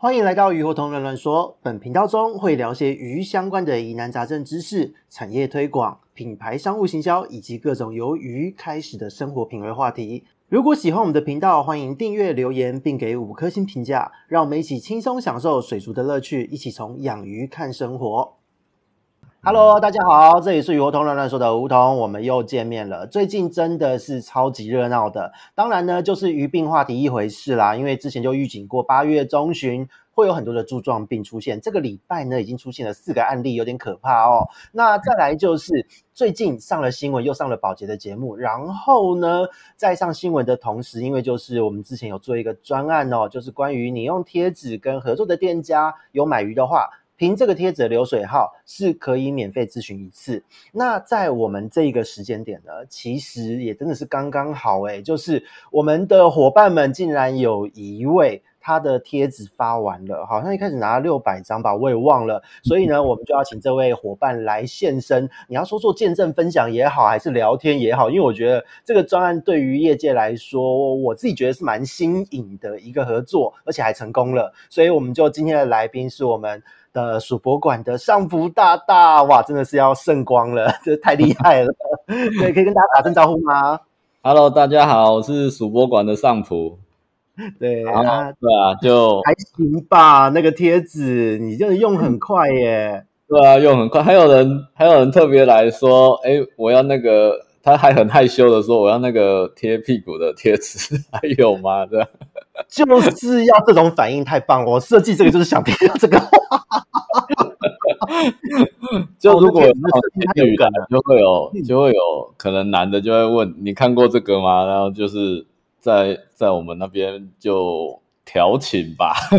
欢迎来到鱼活同人乱说。本频道中会聊些鱼相关的疑难杂症知识、产业推广、品牌商务行销以及各种由鱼开始的生活品味话题。如果喜欢我们的频道，欢迎订阅、留言，并给五颗星评价，让我们一起轻松享受水族的乐趣，一起从养鱼看生活。Hello，大家好，这里是鱼活通乱乱说的梧桐，我们又见面了。最近真的是超级热闹的，当然呢，就是鱼病话题一回事啦。因为之前就预警过，八月中旬会有很多的柱状病出现。这个礼拜呢，已经出现了四个案例，有点可怕哦。那再来就是最近上了新闻，又上了保洁的节目，然后呢，在上新闻的同时，因为就是我们之前有做一个专案哦，就是关于你用贴纸跟合作的店家有买鱼的话。凭这个贴纸的流水号是可以免费咨询一次。那在我们这个时间点呢，其实也真的是刚刚好诶，就是我们的伙伴们竟然有一位他的贴纸发完了，好像一开始拿了六百张吧，我也忘了。所以呢，我们就要请这位伙伴来现身。你要说做见证分享也好，还是聊天也好，因为我觉得这个专案对于业界来说，我自己觉得是蛮新颖的一个合作，而且还成功了。所以我们就今天的来宾是我们。的数博馆的上福大大，哇，真的是要圣光了，这太厉害了。对，可以跟大家打声招呼吗？Hello，大家好，我是数博馆的尚仆。对啊，对啊，就还行吧。那个贴纸，你就是用很快耶。对啊，用很快。还有人，还有人特别来说，哎，我要那个，他还很害羞的说，我要那个贴屁股的贴纸，还有吗？对。就是要这种反应，太棒了！我设计这个就是想听到这个话。就如果有那种女的，就会有就会有可能男的就会问你看过这个吗？然后就是在在我们那边就调情吧，看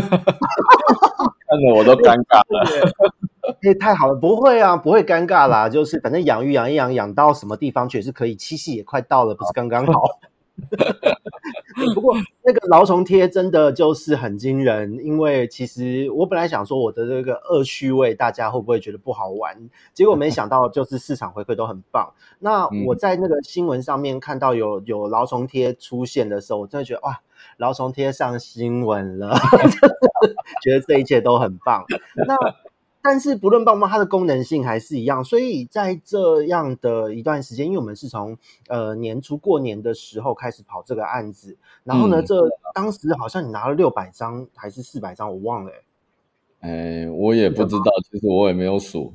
得我都尴尬了。哎，太好了，不会啊，不会尴尬啦。就是反正养鱼养一养，养到什么地方去也是可以，七夕也快到了，不是刚刚好。不过那个蛲虫贴真的就是很惊人，因为其实我本来想说我的这个恶趣味，大家会不会觉得不好玩？结果没想到就是市场回馈都很棒。那 我在那个新闻上面看到有有蛲虫贴出现的时候，我真的觉得哇，蛲虫贴上新闻了，觉得这一切都很棒。那。但是不论棒棒，它的功能性还是一样。所以在这样的一段时间，因为我们是从呃年初过年的时候开始跑这个案子，然后呢，嗯、这当时好像你拿了六百张还是四百张，我忘了、欸。哎，我也不知道，其实我也没有数。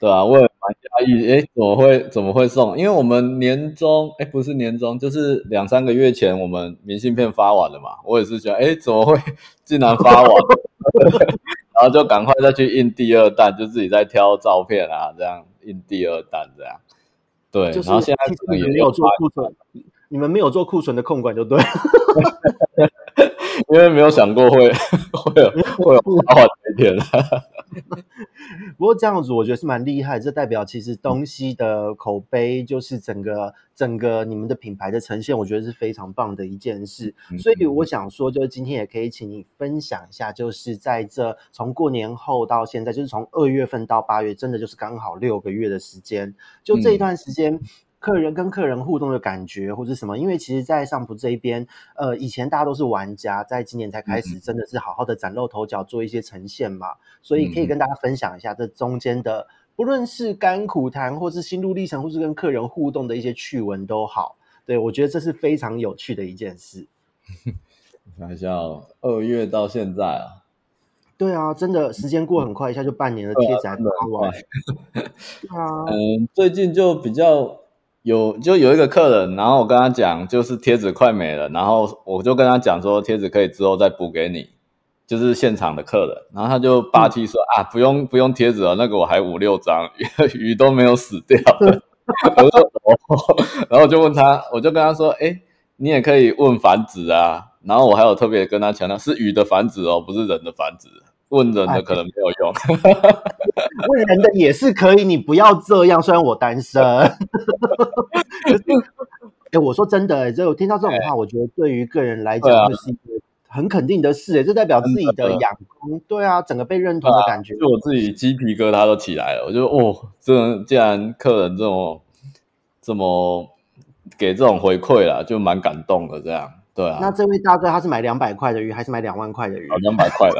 对啊，我也蛮压抑，哎，怎么会怎么会送？因为我们年终，哎，不是年终，就是两三个月前我们明信片发完了嘛。我也是觉得，哎，怎么会竟然发完了？然后就赶快再去印第二弹，就自己再挑照片啊，这样印第二弹这样。对，就是、然后现在可能也没有做库存，你们没有做库存的控管就对了。因为没有想过会 会有会有发完这一天。不过这样子我觉得是蛮厉害，这代表其实东西的口碑就是整个整个你们的品牌的呈现，我觉得是非常棒的一件事。所以我想说，就是今天也可以请你分享一下，就是在这从过年后到现在，就是从二月份到八月，真的就是刚好六个月的时间，就这一段时间。客人跟客人互动的感觉，或者什么？因为其实，在尚仆这一边，呃，以前大家都是玩家，在今年才开始，真的是好好的崭露头角，做一些呈现嘛。所以可以跟大家分享一下这中间的，不论是甘苦谈，或是心路历程，或是跟客人互动的一些趣闻都好。对，我觉得这是非常有趣的一件事。看一下，二月到现在啊，对啊，真的时间过很快，一下就半年了贴纸还发完。对啊，嗯，最近就比较。有就有一个客人，然后我跟他讲，就是贴纸快没了，然后我就跟他讲说，贴纸可以之后再补给你，就是现场的客人，然后他就霸气说、嗯、啊，不用不用贴纸了，那个我还五六张鱼，鱼都没有死掉。我说哦，然后我就问他，我就跟他说，哎，你也可以问繁殖啊，然后我还有特别跟他强调，是鱼的繁殖哦，不是人的繁殖。问人的可能没有用，问人的也是可以，你不要这样。虽然我单身，哎、欸，我说真的、欸，就听到这种话，我觉得对于个人来讲，就是一个很肯定的事、欸。哎，这代表自己的养功，对啊，整个被认同的感觉，就我自己鸡皮疙瘩都起来了。我就哦，这既然客人这么这么给这种回馈了，就蛮感动的。这样，对啊。那这位大哥他是买两百块的鱼，还是买两万块的鱼？两百块的。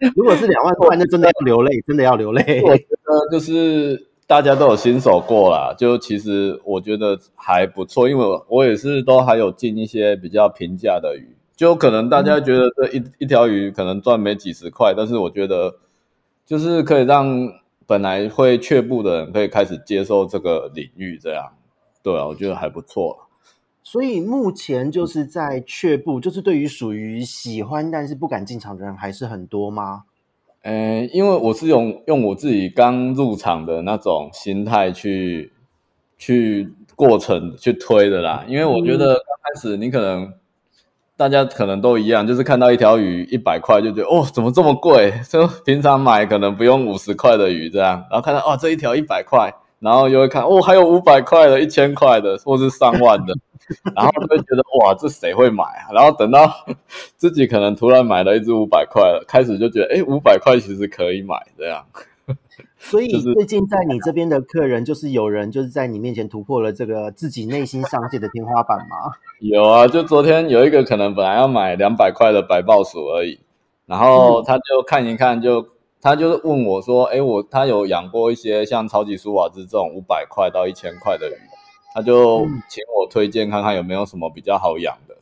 如果是两万块，那真的要流泪，真的要流泪。我觉得就是大家都有新手过啦，就其实我觉得还不错，因为我我也是都还有进一些比较平价的鱼，就可能大家觉得这一、嗯、一条鱼可能赚没几十块，但是我觉得就是可以让本来会却步的人可以开始接受这个领域，这样对啊，我觉得还不错。所以目前就是在却步，就是对于属于喜欢但是不敢进场的人还是很多吗？呃，因为我是用用我自己刚入场的那种心态去去过程去推的啦。因为我觉得刚开始你可能大家可能都一样，就是看到一条鱼一百块就觉得哦，怎么这么贵？就平常买可能不用五十块的鱼这样，然后看到哦，这一条一百块。然后又会看，哦，还有五百块的、一千块的，或是上万的，然后就会觉得哇，这谁会买啊？然后等到 自己可能突然买了一只五百块了，开始就觉得，哎，五百块其实可以买这样。所以最近在你这边的客人，就是有人就是在你面前突破了这个自己内心上界的天花板吗？有啊，就昨天有一个可能本来要买两百块的白豹鼠而已，然后他就看一看就。他就是问我说：“诶，我他有养过一些像超级苏瓦兹这种五百块到一千块的鱼，他就请我推荐看看有没有什么比较好养的。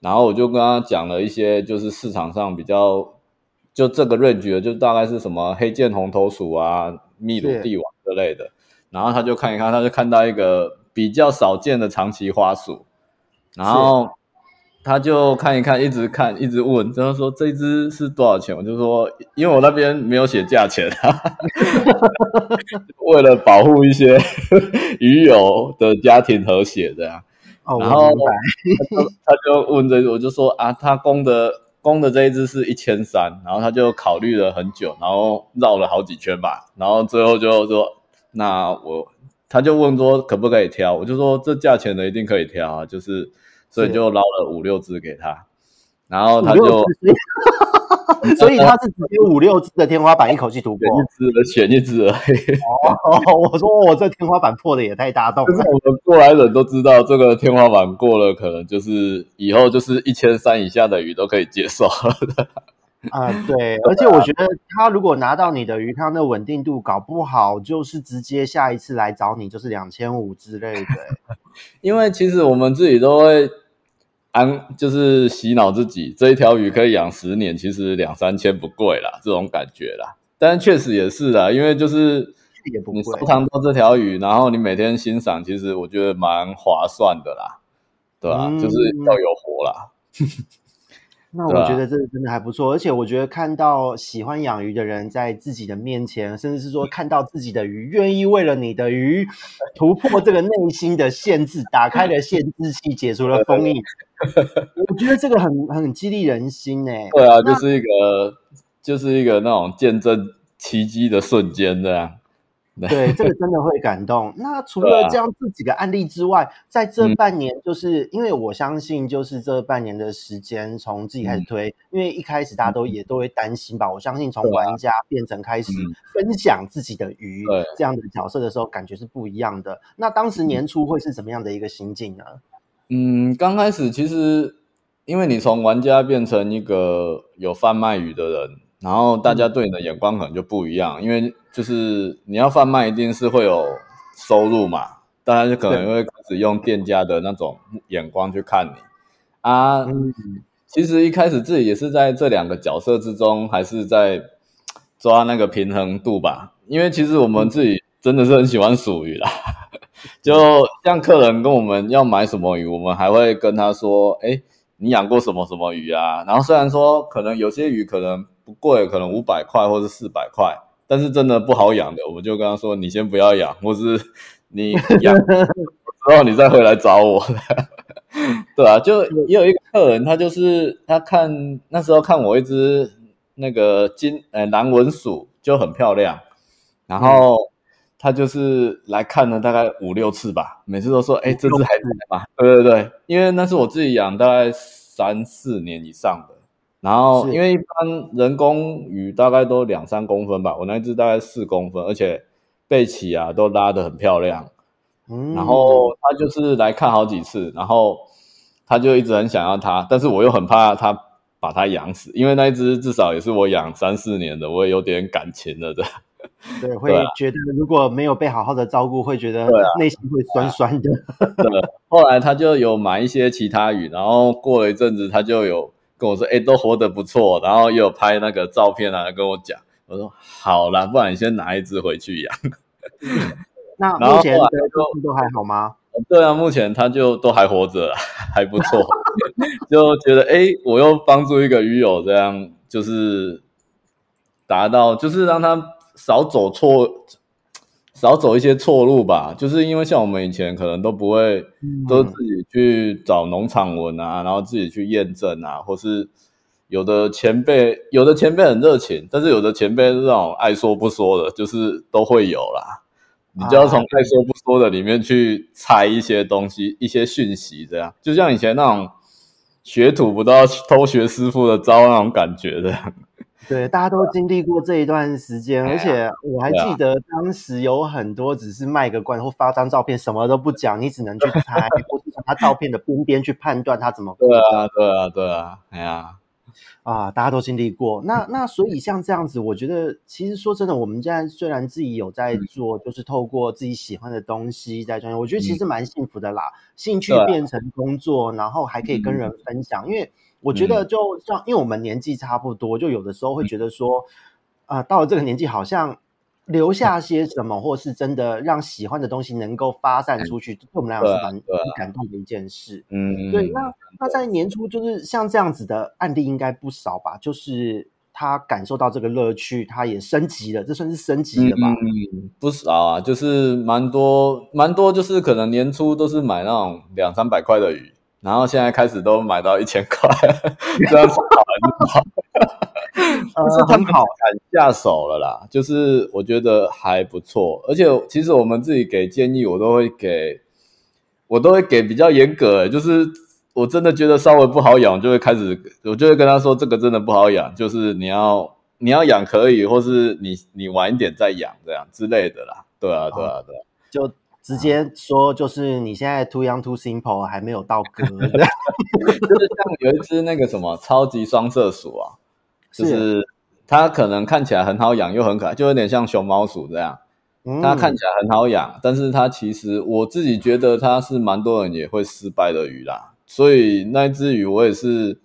然后我就跟他讲了一些，就是市场上比较就这个 range 的，就大概是什么黑剑红头鼠啊、秘鲁帝王之类的。然后他就看一看，他就看到一个比较少见的长鳍花鼠，然后。”他就看一看，一直看，一直问，然后说这一只是多少钱？我就说，因为我那边没有写价钱啊，为了保护一些 鱼友的家庭和谐这样。哦，然后他就，他就问这，我就说啊，他公的公的这一只是一千三，然后他就考虑了很久，然后绕了好几圈吧，然后最后就说，那我他就问说可不可以挑？我就说这价钱的一定可以挑啊，就是。所以就捞了五六只给他，然后他就，所以他是直接五六只的天花板一口气突破，一只的选一只而已。哦，我说我这天花板破的也太大洞了。就是我们过来人都知道，这个天花板过了，可能就是以后就是一千三以下的鱼都可以接受了。啊、呃，对，而且我觉得他如果拿到你的鱼，他那稳定度搞不好就是直接下一次来找你就是两千五之类的。因为其实我们自己都会安，就是洗脑自己，这一条鱼可以养十年，其实两三千不贵啦，这种感觉啦。但确实也是啦，因为就是你收藏到这条鱼，然后你每天欣赏，其实我觉得蛮划算的啦，对吧？嗯、就是要有活啦。那我觉得这个真的还不错，啊、而且我觉得看到喜欢养鱼的人在自己的面前，甚至是说看到自己的鱼愿意为了你的鱼突破这个内心的限制，打开了限制器，解除了封印，我觉得这个很很激励人心呢。对啊，就是一个就是一个那种见证奇迹的瞬间，这样。对，这个真的会感动。那除了这样这几个案例之外，啊、在这半年，就是、嗯、因为我相信，就是这半年的时间，从自己开始推，嗯、因为一开始大家都也都会担心吧。我相信从玩家变成开始分享自己的鱼这样的角色的时候，感觉是不一样的。那当时年初会是怎么样的一个心境呢？嗯，刚开始其实，因为你从玩家变成一个有贩卖鱼的人。然后大家对你的眼光可能就不一样，因为就是你要贩卖，一定是会有收入嘛，大家就可能会开始用店家的那种眼光去看你啊。其实一开始自己也是在这两个角色之中，还是在抓那个平衡度吧。因为其实我们自己真的是很喜欢属鱼啦，就像客人跟我们要买什么鱼，我们还会跟他说：“哎，你养过什么什么鱼啊？”然后虽然说可能有些鱼可能。不贵，可能五百块或是四百块，但是真的不好养的，我们就跟他说：“你先不要养，或是你 养之后你再回来找我。”对啊，就也有一个客人，他就是他看那时候看我一只那个金呃蓝纹鼠就很漂亮，然后他就是来看了大概五六次吧，每次都说：“哎，这只还在吗？”对对对，因为那是我自己养大概三四年以上的。然后，因为一般人工鱼大概都两三公分吧，我那只大概四公分，而且背鳍啊都拉得很漂亮。嗯，然后他就是来看好几次，然后他就一直很想要它，但是我又很怕他把它养死，因为那一只至少也是我养三四年的，我也有点感情了的。对，会觉得如果没有被好好的照顾，会觉得内心会酸酸的。对，后来他就有买一些其他鱼，然后过了一阵子，他就有跟我说：“哎，都活得不错。”然后又有拍那个照片啊，跟我讲。我说：“好啦，不然你先拿一只回去养。”那 目前都都还好吗？对啊，目前他就都还活着，还不错。就觉得哎，我又帮助一个鱼友，这样就是达到，就是让他。少走错，少走一些错路吧。就是因为像我们以前可能都不会，都自己去找农场文啊，然后自己去验证啊，或是有的前辈，有的前辈很热情，但是有的前辈是那种爱说不说的，就是都会有啦。你就要从爱说不说的里面去猜一些东西，一些讯息，这样就像以前那种学徒不都要偷学师傅的招那种感觉的。对，大家都经历过这一段时间，而且我还记得当时有很多只是卖个关或发张照片，什么都不讲，你只能去猜，或是从他照片的边边去判断他怎么。对啊，对啊，对啊，哎呀，啊，大家都经历过。那那所以像这样子，我觉得其实说真的，我们现在虽然自己有在做，嗯、就是透过自己喜欢的东西在专业，我觉得其实蛮幸福的啦。嗯、兴趣变成工作，然后还可以跟人分享，嗯、因为。我觉得就像，因为我们年纪差不多，就有的时候会觉得说，啊，到了这个年纪，好像留下些什么，或是真的让喜欢的东西能够发散出去，对我们来讲是蛮蛮感动的一件事。嗯，对。那那在年初，就是像这样子的案例应该不少吧？就是他感受到这个乐趣，他也升级了，这算是升级了吧？嗯，不少啊，就是蛮多蛮多，就是可能年初都是买那种两三百块的鱼。然后现在开始都买到一千块，这样子好 还是好？就是他们好敢下手了啦，就是我觉得还不错。而且其实我们自己给建议，我都会给，我都会给比较严格。就是我真的觉得稍微不好养，就会开始，我就会跟他说，这个真的不好养，就是你要你要养可以，或是你你晚一点再养这样之类的啦。对啊，对啊，对啊，就。直接说，就是你现在 too young too simple 还没有到格，就是像有一只那个什么超级双色鼠啊，就是它可能看起来很好养又很可爱，就有点像熊猫鼠这样。它看起来很好养，但是它其实我自己觉得它是蛮多人也会失败的鱼啦。所以那一只鱼我也是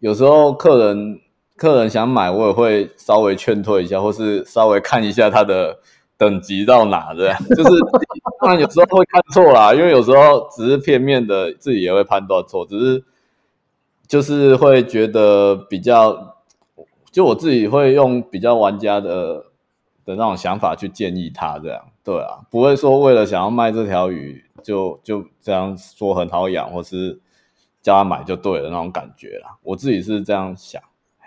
有时候客人客人想买，我也会稍微劝退一下，或是稍微看一下它的。等级到哪这样，就是当然有时候会看错啦，因为有时候只是片面的，自己也会判断错，只是就是会觉得比较，就我自己会用比较玩家的的那种想法去建议他这样，对啊，不会说为了想要卖这条鱼就就这样说很好养，或是叫他买就对了那种感觉啦，我自己是这样想。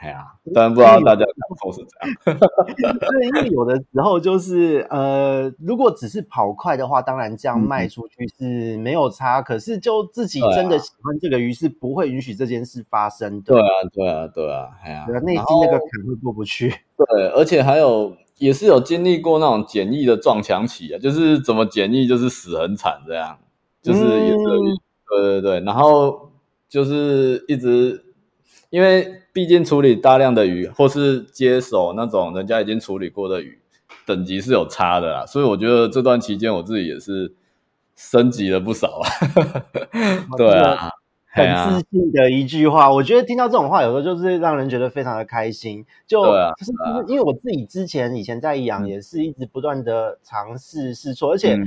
哎呀，但不知道大家感受是这样。对，因为有的时候就是呃，如果只是跑快的话，当然这样卖出去是没有差。嗯、可是就自己真的喜欢这个鱼，是不会允许这件事发生的。对啊，对啊，对啊，哎呀，内心那个坎会过不去。对，而且还有也是有经历过那种简易的撞墙期啊，就是怎么简易就是死很惨这样，就是也是、嗯、对对对，然后就是一直因为。毕竟处理大量的鱼，或是接手那种人家已经处理过的鱼，等级是有差的啦。所以我觉得这段期间我自己也是升级了不少啊。对啊，很自信的一句话，我觉得听到这种话，有时候就是让人觉得非常的开心。就，啊、就是因为我自己之前以前在养，也是一直不断的尝试试错，而且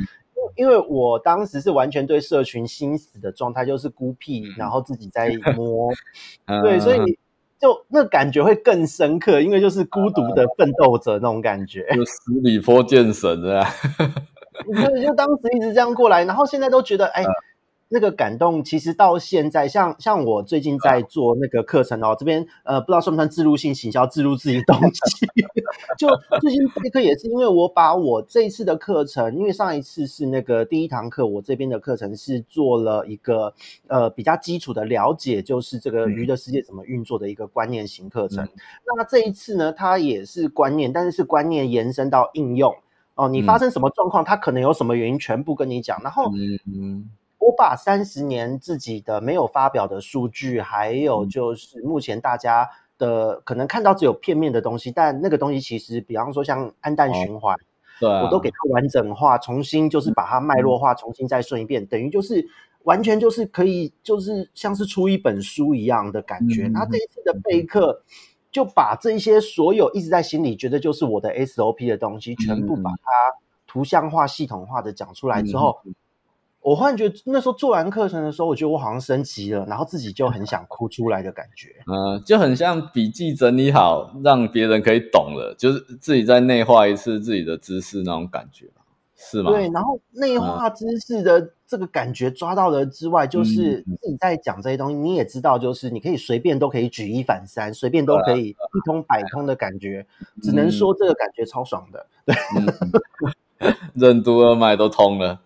因为我当时是完全对社群心死的状态，就是孤僻，然后自己在摸，对，所以。就那感觉会更深刻，因为就是孤独的奋斗者那种感觉，就十里坡见神啊！对就当时一直这样过来，然后现在都觉得哎。那个感动，其实到现在，像像我最近在做那个课程哦，这边呃，不知道算不算自入性行销，自入自己的东西。就最近这课也是因为我把我这一次的课程，因为上一次是那个第一堂课，我这边的课程是做了一个呃比较基础的了解，就是这个鱼的世界怎么运作的一个观念型课程。嗯、那这一次呢，它也是观念，但是是观念延伸到应用。哦，你发生什么状况，它可能有什么原因，全部跟你讲。然后，我把三十年自己的没有发表的数据，还有就是目前大家的可能看到只有片面的东西，但那个东西其实，比方说像氨氮循环，对，我都给它完整化，重新就是把它脉络化，重新再顺一遍，等于就是完全就是可以，就是像是出一本书一样的感觉。那这一次的备课。就把这一些所有一直在心里觉得就是我的 SOP 的东西，全部把它图像化、系统化的讲出来之后，我忽然觉得那时候做完课程的时候，我觉得我好像升级了，然后自己就很想哭出来的感觉。嗯，就很像笔记整理好，让别人可以懂了，就是自己再内化一次自己的知识那种感觉。是吗？对，然后内化知识的这个感觉抓到了之外，嗯、就是自己在讲这些东西，你也知道，就是你可以随便都可以举一反三，随便都可以一通百通的感觉，嗯、只能说这个感觉超爽的。对，嗯、任督二脉都通了。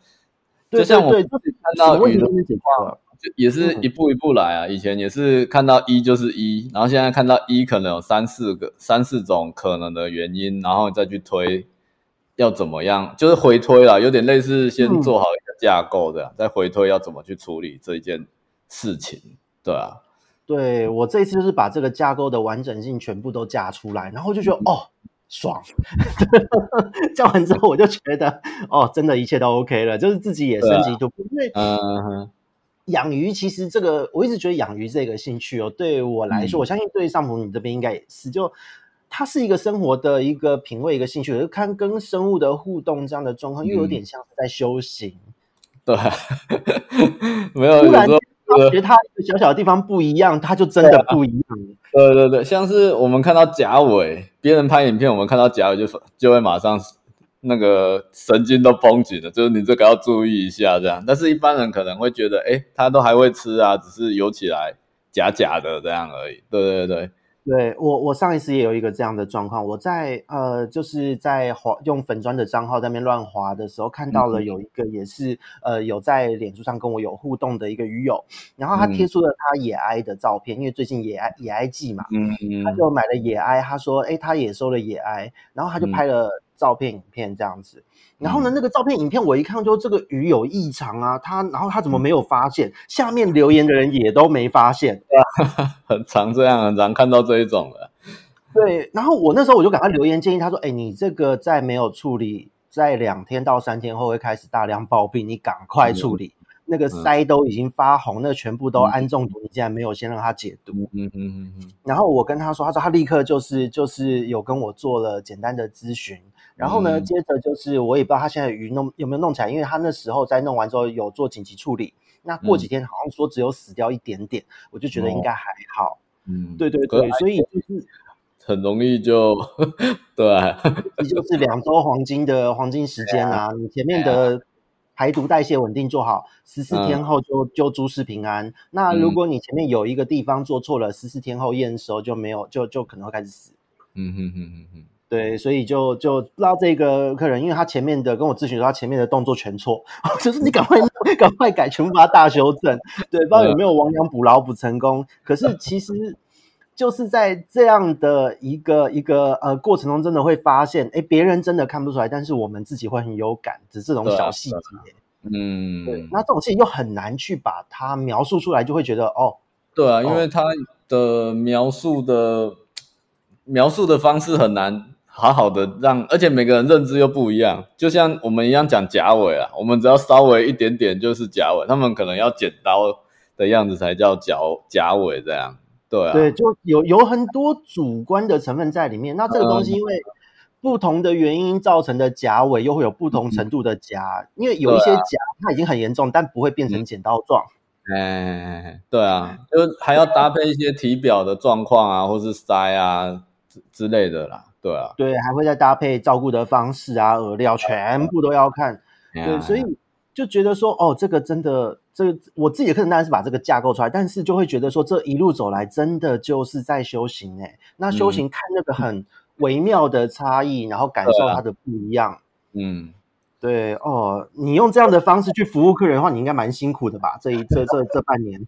就像我们看到雨的情况，就也是一步一步来啊。以前也是看到一就是一，然后现在看到一可能有三四个、三四种可能的原因，然后再去推。要怎么样？就是回推啦，有点类似先做好一个架构的，嗯、再回推要怎么去处理这一件事情，对啊。对，我这一次就是把这个架构的完整性全部都架出来，然后就觉得、嗯、哦，爽。叫完之后我就觉得哦，真的一切都 OK 了，就是自己也升级，就。嗯哼。养鱼其实这个我一直觉得养鱼这个兴趣哦，对我来说，嗯、我相信对上普你这边应该也是就。它是一个生活的一个品味，一个兴趣，就看跟生物的互动这样的状况，又有点像是在修行。对，没有。突然发觉它一个小小的地方不一样，它就真的不一样。对对对，像是我们看到甲尾，别人拍影片，我们看到甲尾就就会马上那个神经都绷紧了，就是你这个要注意一下这样。但是一般人可能会觉得，哎，他都还会吃啊，只是游起来假假的这样而已。对对对。对我，我上一次也有一个这样的状况。我在呃，就是在滑用粉砖的账号在那边乱滑的时候，看到了有一个也是、嗯、呃有在脸书上跟我有互动的一个鱼友，然后他贴出了他野埃的照片，嗯、因为最近野埃野埃季嘛，嗯嗯，他就买了野埃，他说诶他也收了野埃，然后他就拍了照片、影片这样子。然后呢，那个照片、影片我一看，就这个鱼有异常啊，他然后他怎么没有发现？下面留言的人也都没发现，很常这样，很常看到这一种的。对，然后我那时候我就给他留言建议，他说：“哎，你这个在没有处理，在两天到三天后会开始大量暴毙，你赶快处理。嗯、那个腮都已经发红，那全部都氨中毒，嗯、你竟然没有先让他解毒。嗯”嗯嗯嗯嗯。然后我跟他说，他说他立刻就是就是有跟我做了简单的咨询。然后呢，接着就是我也不知道他现在鱼弄有没有弄起来，因为他那时候在弄完之后有做紧急处理。那过几天好像说只有死掉一点点，嗯、我就觉得应该还好。嗯，对对对，所以就是很容易就 对，也就是两周黄金的黄金时间啊，你前面的排毒代谢稳定做好，十四天后就就诸事平安。嗯、那如果你前面有一个地方做错了，十四天后验收就没有，就就可能会开始死。嗯哼哼哼哼。对，所以就就让这个客人，因为他前面的跟我咨询说，他前面的动作全错，就是你赶快 赶快改，全部把它大修正。对，不知道有没有亡羊补牢补成功？可是其实就是在这样的一个一个呃过程中，真的会发现，哎，别人真的看不出来，但是我们自己会很有感，只是这种小细节。嗯，对，那这种事情又很难去把它描述出来，就会觉得哦，对啊，因为他的描述的描述的方式很难。好好的让，而且每个人认知又不一样，就像我们一样讲甲尾啊，我们只要稍微一点点就是甲尾，他们可能要剪刀的样子才叫甲甲尾这样，对啊，对，就有有很多主观的成分在里面。那这个东西因为不同的原因造成的甲尾，又会有不同程度的夹，嗯、因为有一些夹它已经很严重，但不会变成剪刀状。哎，对啊，就还要搭配一些体表的状况啊，或是鳃啊之之类的啦。对啊，对，还会再搭配照顾的方式啊，饵料全部都要看。啊、对，所以就觉得说，哦，这个真的，这个我自己的课程当然是把这个架构出来，但是就会觉得说，这一路走来真的就是在修行诶。那修行看那个很微妙的差异，嗯、然后感受它的不一样。嗯，对哦，你用这样的方式去服务客人的话，你应该蛮辛苦的吧？这一这这这半年，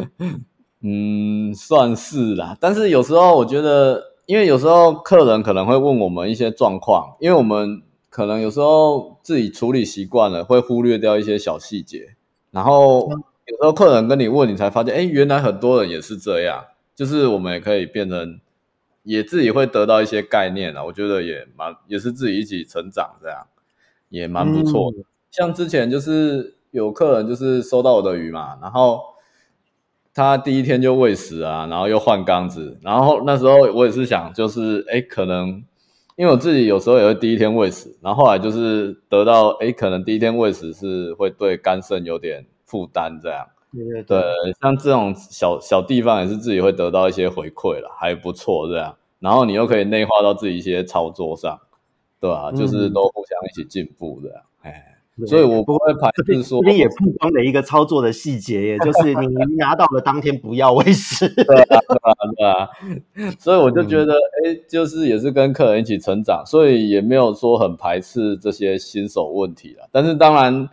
嗯，算是啦。但是有时候我觉得。因为有时候客人可能会问我们一些状况，因为我们可能有时候自己处理习惯了，会忽略掉一些小细节，然后有时候客人跟你问，你才发现，哎，原来很多人也是这样，就是我们也可以变成，也自己会得到一些概念啊，我觉得也蛮，也是自己一起成长，这样也蛮不错的。嗯、像之前就是有客人就是收到我的鱼嘛，然后他第一天就喂食啊，然后又换缸子，然后那时候我也是想，就是哎，可能。因为我自己有时候也会第一天喂食，然后后来就是得到，哎，可能第一天喂食是会对肝肾有点负担，这样。对对对。对，像这种小小地方也是自己会得到一些回馈了，还不错这样。然后你又可以内化到自己一些操作上，对吧？嗯。就是都互相一起进步这样，哎。所以我不会排斥说，这边也曝光了一个操作的细节也，就是你 拿到了当天不要喂食。对啊，对啊，对啊。所以我就觉得，哎、嗯，就是也是跟客人一起成长，所以也没有说很排斥这些新手问题了。但是当然。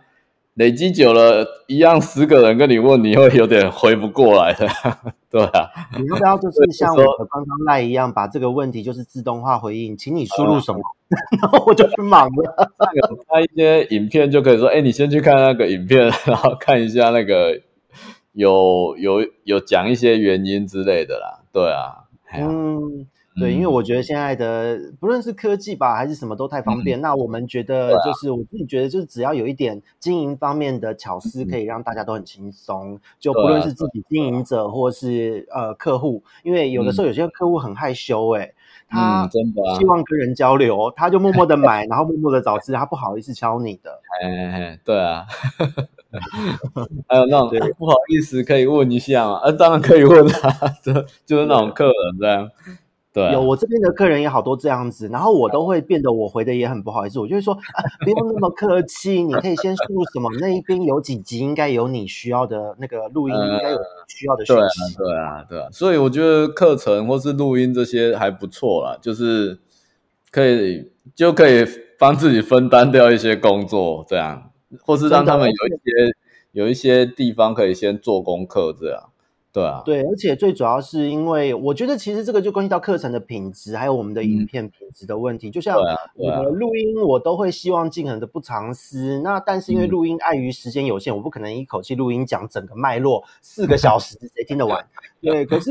累积久了，一样十个人跟你问，你会有点回不过来的，对啊。你要不要就是像我的刚刚赖一样，把这个问题就是自动化回应，请你输入什么，然后我就去忙了。那个拍一些影片就可以说，哎，你先去看那个影片，然后看一下那个有有有讲一些原因之类的啦，对啊，嗯。对，因为我觉得现在的不论是科技吧，还是什么都太方便。嗯、那我们觉得，就是、啊、我自己觉得，就是只要有一点经营方面的巧思，可以让大家都很轻松。嗯、就不论是自己经营者，或是呃客户，因为有的时候有些客户很害羞、欸，诶、嗯、他真的希望跟人交流，他就默默的买，然后默默的找吃，他不好意思敲你的。哎，对啊，还有那种不好意思可以问一下嘛？呃、啊，当然可以问啊，就就是那种客人这样。对啊、有我这边的客人也好多这样子，然后我都会变得我回的也很不好意思，我就会说啊，不用那么客气，你可以先输入什么，那一边有几集应该有你需要的那个录音，应该有需要的讯息。对啊，对啊，对啊，所以我觉得课程或是录音这些还不错啦，就是可以就可以帮自己分担掉一些工作，这样，或是让他们有一些有一些地方可以先做功课，这样。对啊，对，而且最主要是因为我觉得其实这个就关系到课程的品质，还有我们的影片品质的问题。嗯、就像我的录音，我都会希望尽可能的不藏私。那但是因为录音碍于时间有限，嗯、我不可能一口气录音讲整个脉络四个小时，谁听得完？对，可是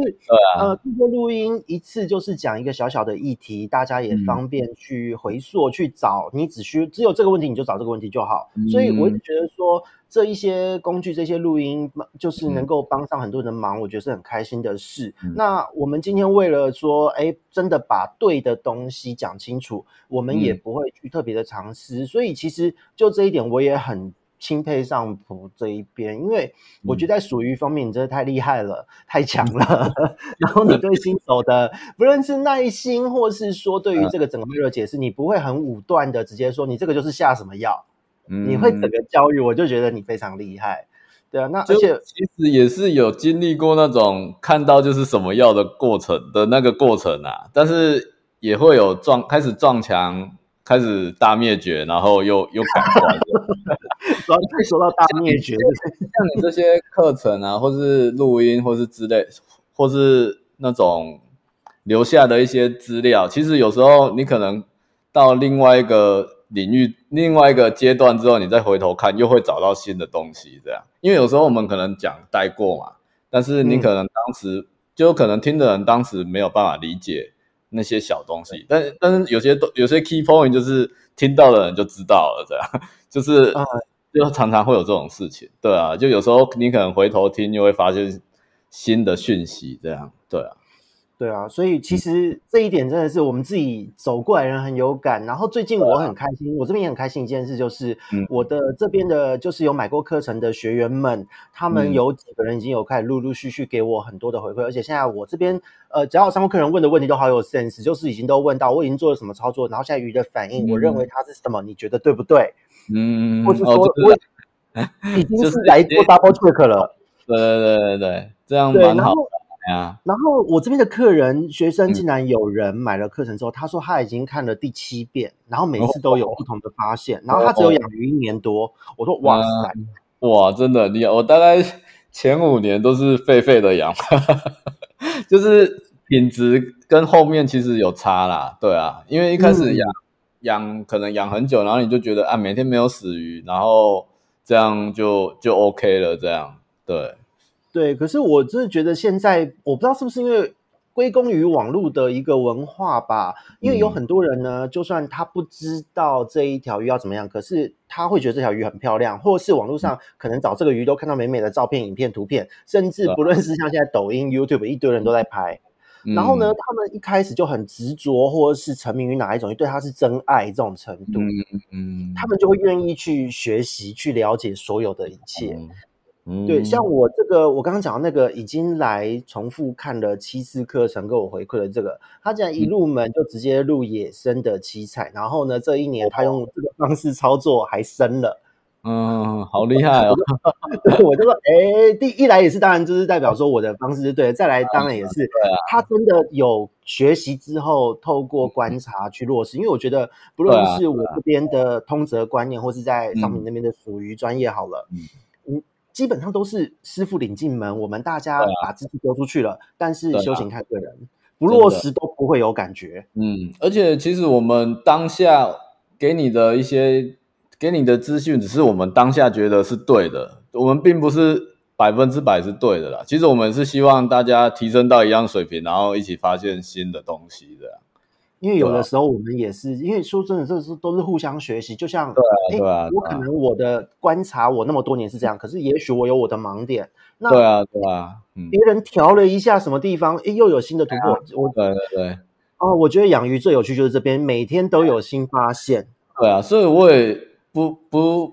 呃，通过录音一次就是讲一个小小的议题，大家也方便去回溯、嗯、去找。你只需只有这个问题，你就找这个问题就好。嗯、所以我就觉得说。这一些工具，这些录音，就是能够帮上很多人的忙，嗯、我觉得是很开心的事。嗯、那我们今天为了说，哎，真的把对的东西讲清楚，我们也不会去特别的尝试。嗯、所以其实就这一点，我也很钦佩上普这一边，因为我觉得在属于方面，你真的太厉害了，太强了。嗯、然后你对新手的，不论是耐心，或是说对于这个整个脉络解释，你不会很武断的直接说你这个就是下什么药。你会整个教育，我就觉得你非常厉害，对啊。那而且其实也是有经历过那种看到就是什么药的过程的那个过程啊，但是也会有撞开始撞墙，开始大灭绝，然后又又改观。主要是说到大灭绝，像你这些课程啊，或是录音，或是之类，或是那种留下的一些资料，其实有时候你可能到另外一个。领域另外一个阶段之后，你再回头看，又会找到新的东西，这样。因为有时候我们可能讲带过嘛，但是你可能当时、嗯、就可能听的人当时没有办法理解那些小东西，但但是有些都有些 key point 就是听到的人就知道了，这样。就是、嗯、就常常会有这种事情，对啊，就有时候你可能回头听，又会发现新的讯息，这样，对啊。对啊，所以其实这一点真的是我们自己走过来人很有感。然后最近我很开心，我这边也很开心一件事，就是我的这边的，就是有买过课程的学员们，他们有几个人已经有开始陆陆续续给我很多的回馈，而且现在我这边呃，只要上过客人问的问题都好有 sense，就是已经都问到我已经做了什么操作，然后现在鱼的反应，我认为它是什么，你觉得对不对？嗯，或者说我已 经是来做 double check 了。对对对对对，这样蛮好。然后我这边的客人学生竟然有人买了课程之后，他说他已经看了第七遍，然后每次都有不同的发现。然后他只有养鱼一年多，我说哇塞，哇，真的你！我大概前五年都是废废的养，就是品质跟后面其实有差啦。对啊，因为一开始养养可能养很久，然后你就觉得啊，每天没有死鱼，然后这样就就 OK 了，这样对对。可是我真的觉得现在，我不知道是不是因为。归功于网络的一个文化吧，因为有很多人呢，就算他不知道这一条鱼要怎么样，可是他会觉得这条鱼很漂亮，或是网络上可能找这个鱼都看到美美的照片、影片、图片，甚至不论是像现在抖音、YouTube 一堆人都在拍，然后呢，他们一开始就很执着，或者是沉迷于哪一种鱼，对他是真爱这种程度，嗯，他们就会愿意去学习、去了解所有的一切。嗯，对，像我这个，我刚刚讲的那个已经来重复看了七次课程，给我回馈的这个，他竟然一入门就直接入野生的七彩，然后呢，这一年他用这个方式操作还升了，嗯，好厉害哦！对，我就说，哎，第一来也是当然就是代表说我的方式是对的，再来当然也是，他真的有学习之后透过观察去落实，因为我觉得不论是我这边的通则观念，或是在商品那边的属于专业好了，嗯。基本上都是师傅领进门，我们大家把自己丢出去了，啊、但是修行看个人，啊、不落实都不会有感觉。嗯，而且其实我们当下给你的一些给你的资讯，只是我们当下觉得是对的，我们并不是百分之百是对的啦。其实我们是希望大家提升到一样水平，然后一起发现新的东西的。因为有的时候我们也是，啊、因为说真的，这是都是互相学习。就像，对啊，对啊，我可能我的观察，我那么多年是这样，可是也许我有我的盲点。那对啊，对啊，嗯，别人调了一下什么地方，哎，又有新的突破。我，对对对。哦，我觉得养鱼最有趣就是这边，每天都有新发现。对啊，所以我也不不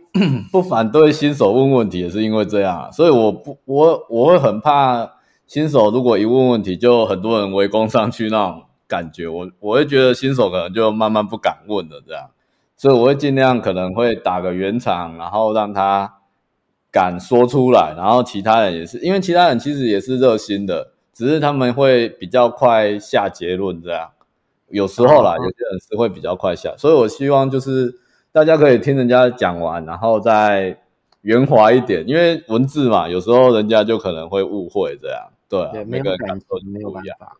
不反对新手问问题，也是因为这样啊。所以我不我我会很怕新手如果一问问题，就很多人围攻上去那种。感觉我我会觉得新手可能就慢慢不敢问了这样，所以我会尽量可能会打个圆场，然后让他敢说出来，然后其他人也是，因为其他人其实也是热心的，只是他们会比较快下结论这样，有时候啦，有些人是会比较快下，所以我希望就是大家可以听人家讲完，然后再圆滑一点，因为文字嘛，有时候人家就可能会误会这样，对啊，每个人感受没有办法。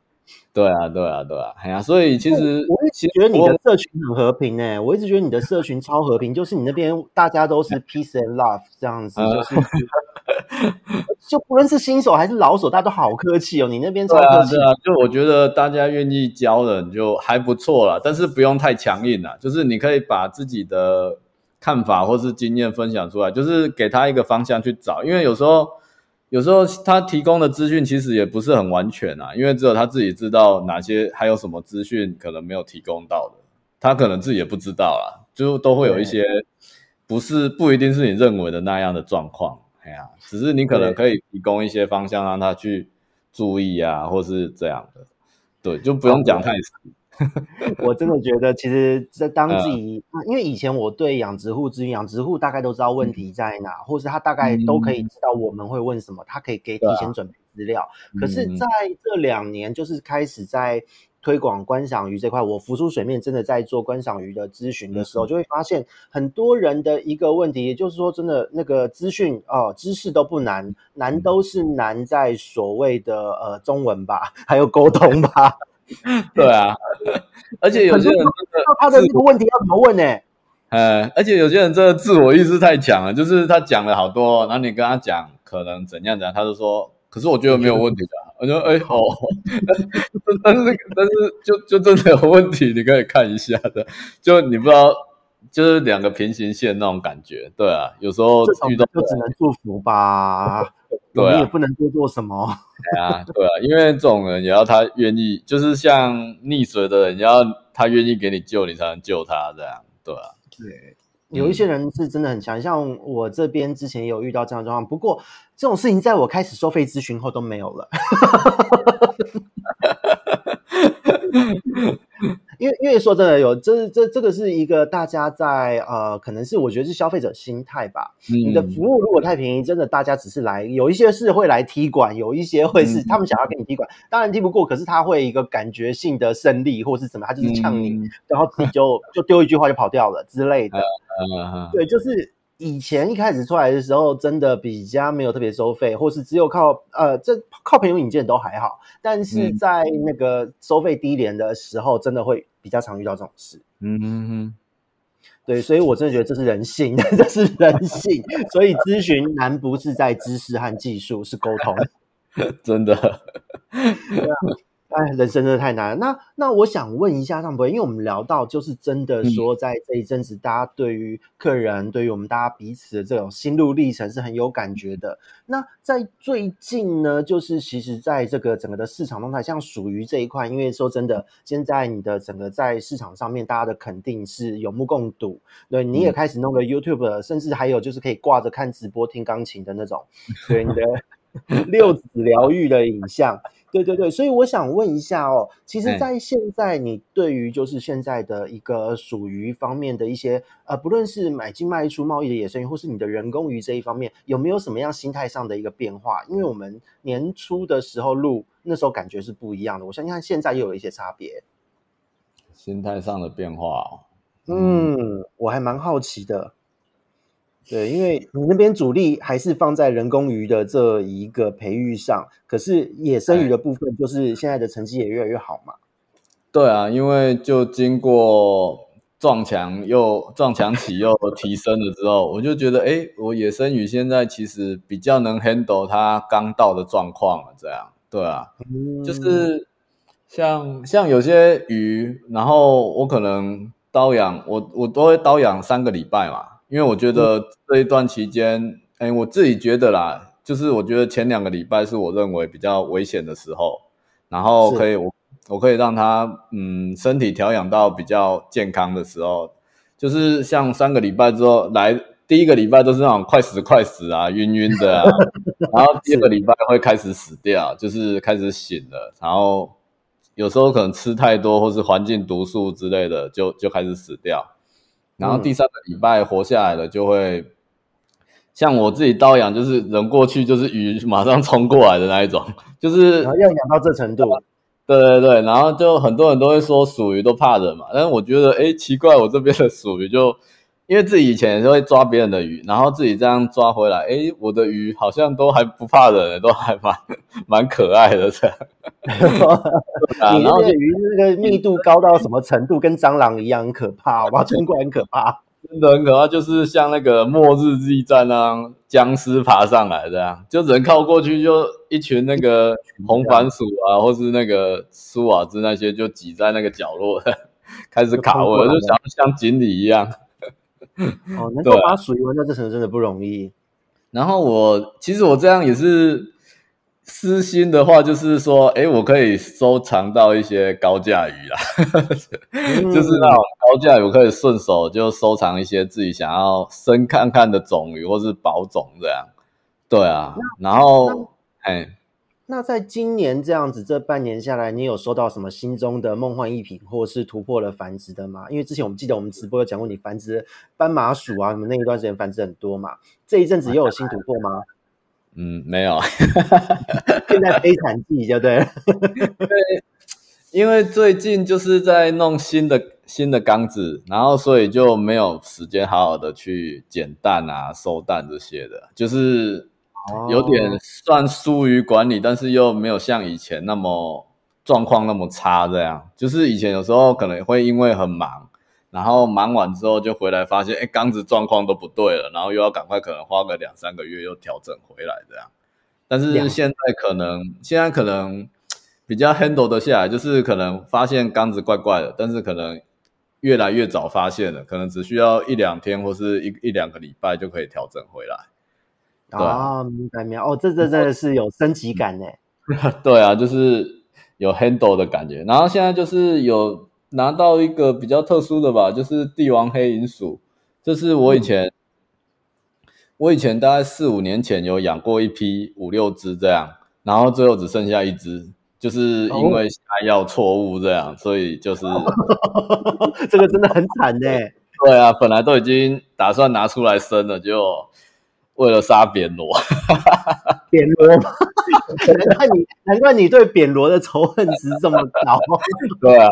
对啊，对啊，对啊，哎呀，所以其实我一直觉得你的社群很和平诶、欸，我一直觉得你的社群超和平，就是你那边大家都是 peace and love 这样子，就是 就不论是新手还是老手，大家都好客气哦。你那边超客气，啊，啊，就我觉得大家愿意教人就还不错了，但是不用太强硬啦，就是你可以把自己的看法或是经验分享出来，就是给他一个方向去找，因为有时候。有时候他提供的资讯其实也不是很完全啊，因为只有他自己知道哪些还有什么资讯可能没有提供到的，他可能自己也不知道啦，就都会有一些不是不一定是你认为的那样的状况，哎呀，只是你可能可以提供一些方向让他去注意啊，或是这样的，对，就不用讲太死。我真的觉得，其实，在当自己，嗯、因为以前我对养殖户咨询，养殖户大概都知道问题在哪，嗯、或是他大概都可以知道我们会问什么，嗯、他可以给提前准备。资料。啊、可是在这两年，就是开始在推广观赏鱼这块，我浮出水面，真的在做观赏鱼的咨询的时候，嗯、就会发现很多人的一个问题，也就是说，真的那个资讯哦，知识都不难，难都是难在所谓的呃中文吧，还有沟通吧。对啊，而且有些人真的他的这个问题要怎么问呢？呃，而且有些人真的自我意识太强了，就是他讲了好多，然后你跟他讲可能怎样怎样，他就说，可是我觉得没有问题的。我说，哎，好，但是但是就就真的有问题，你可以看一下的，就你不知道，就是两个平行线那种感觉。对啊，有时候遇到就只能祝福吧。对啊，你也不能多做什么。对啊，对啊，因为这种人也要他愿意，就是像溺水的人，也要他愿意给你救，你才能救他这样。对啊，对，有一些人是真的很强，嗯、像我这边之前也有遇到这样的状况，不过这种事情在我开始收费咨询后都没有了。因为因为说真的有，这这这个是一个大家在呃，可能是我觉得是消费者心态吧。嗯、你的服务如果太便宜，真的大家只是来，有一些是会来踢馆，有一些会是他们想要跟你踢馆，嗯、当然踢不过，可是他会一个感觉性的胜利或是什么，他就是呛你，嗯、然后自己就就丢一句话就跑掉了之类的。嗯、对，就是以前一开始出来的时候，真的比较没有特别收费，或是只有靠呃，这靠朋友引荐都还好。但是在那个收费低廉的时候，真的会比较常遇到这种事。嗯哼哼，对，所以我真的觉得这是人性，这是人性。所以咨询难不是在知识和技术，是沟通。真的。对啊。哎，人生真的太难了。那那我想问一下，尚博，因为我们聊到就是真的说，在这一阵子，大家对于客人，嗯、对于我们大家彼此的这种心路历程是很有感觉的。那在最近呢，就是其实在这个整个的市场状态，像属于这一块，因为说真的，现在你的整个在市场上面，大家的肯定是有目共睹。对，你也开始弄个 YouTube，嗯、甚至还有就是可以挂着看直播听钢琴的那种，对你的 六子疗愈的影像。对对对，所以我想问一下哦，其实，在现在你对于就是现在的一个属于方面的一些呃，不论是买进卖出贸易的野生鱼，或是你的人工鱼这一方面，有没有什么样心态上的一个变化？因为我们年初的时候录，那时候感觉是不一样的，我相信现在又有一些差别。心态上的变化哦，嗯，我还蛮好奇的。对，因为你那边主力还是放在人工鱼的这一个培育上，可是野生鱼的部分，就是现在的成绩也越来越好嘛。对啊，因为就经过撞墙又撞墙起又提升了之后，我就觉得，哎，我野生鱼现在其实比较能 handle 它刚到的状况了。这样，对啊，嗯、就是像像有些鱼，然后我可能刀养，我我都会刀养三个礼拜嘛。因为我觉得这一段期间，哎、嗯，我自己觉得啦，就是我觉得前两个礼拜是我认为比较危险的时候，然后可以我我可以让他嗯身体调养到比较健康的时候，就是像三个礼拜之后来第一个礼拜都是那种快死快死啊，晕晕的啊，然后第二个礼拜会开始死掉，就是开始醒了，然后有时候可能吃太多或是环境毒素之类的，就就开始死掉。然后第三个礼拜活下来了，就会像我自己刀养，就是人过去就是鱼马上冲过来的那一种，就是要养到这程度。对对对，然后就很多人都会说属鱼都怕人嘛，但是我觉得诶奇怪，我这边的属鱼就。因为自己以前就会抓别人的鱼，然后自己这样抓回来，哎，我的鱼好像都还不怕人，都还蛮蛮可爱的这样。你那些鱼那个密度高到什么程度？跟蟑螂一样很可怕，好吧？真的很可怕，真的很可怕，就是像那个末日驿站那样，僵尸爬上来这样，就人靠过去就一群那个 红番薯啊，或是那个苏瓦兹那些就挤在那个角落，开始卡位，就想像锦鲤一样。哦，能够把属鱼玩到这程度真的不容易。然后我其实我这样也是私心的话，就是说，哎，我可以收藏到一些高价鱼啦，嗯、就是那种高价鱼，我可以顺手就收藏一些自己想要深看看的种鱼或是宝种这样。对啊，然后哎。那在今年这样子，这半年下来，你有收到什么心中的梦幻一品，或是突破了繁殖的吗？因为之前我们记得我们直播有讲过，你繁殖斑马鼠啊，什么那一段时间繁殖很多嘛。这一阵子又有新突破吗？嗯，没有。现在悲惨季就对了。对，因为最近就是在弄新的新的缸子，然后所以就没有时间好好的去捡蛋啊、收蛋这些的，就是。有点算疏于管理，但是又没有像以前那么状况那么差。这样就是以前有时候可能会因为很忙，然后忙完之后就回来发现，哎，缸子状况都不对了，然后又要赶快可能花个两三个月又调整回来这样。但是现在可能现在可能比较 handle 得下来，就是可能发现缸子怪怪的，但是可能越来越早发现了，可能只需要一两天或是一一两个礼拜就可以调整回来。啊，明白明白哦，这这真的是有升级感呢。对啊，就是有 handle 的感觉。然后现在就是有拿到一个比较特殊的吧，就是帝王黑银鼠。这是我以前，嗯、我以前大概四五年前有养过一批五六只这样，然后最后只剩下一只，就是因为下药错误这样，所以就是 这个真的很惨呢。对啊，本来都已经打算拿出来生了，就。为了杀扁螺，扁螺吗？难怪你，难怪你对扁螺的仇恨值这么高。对啊，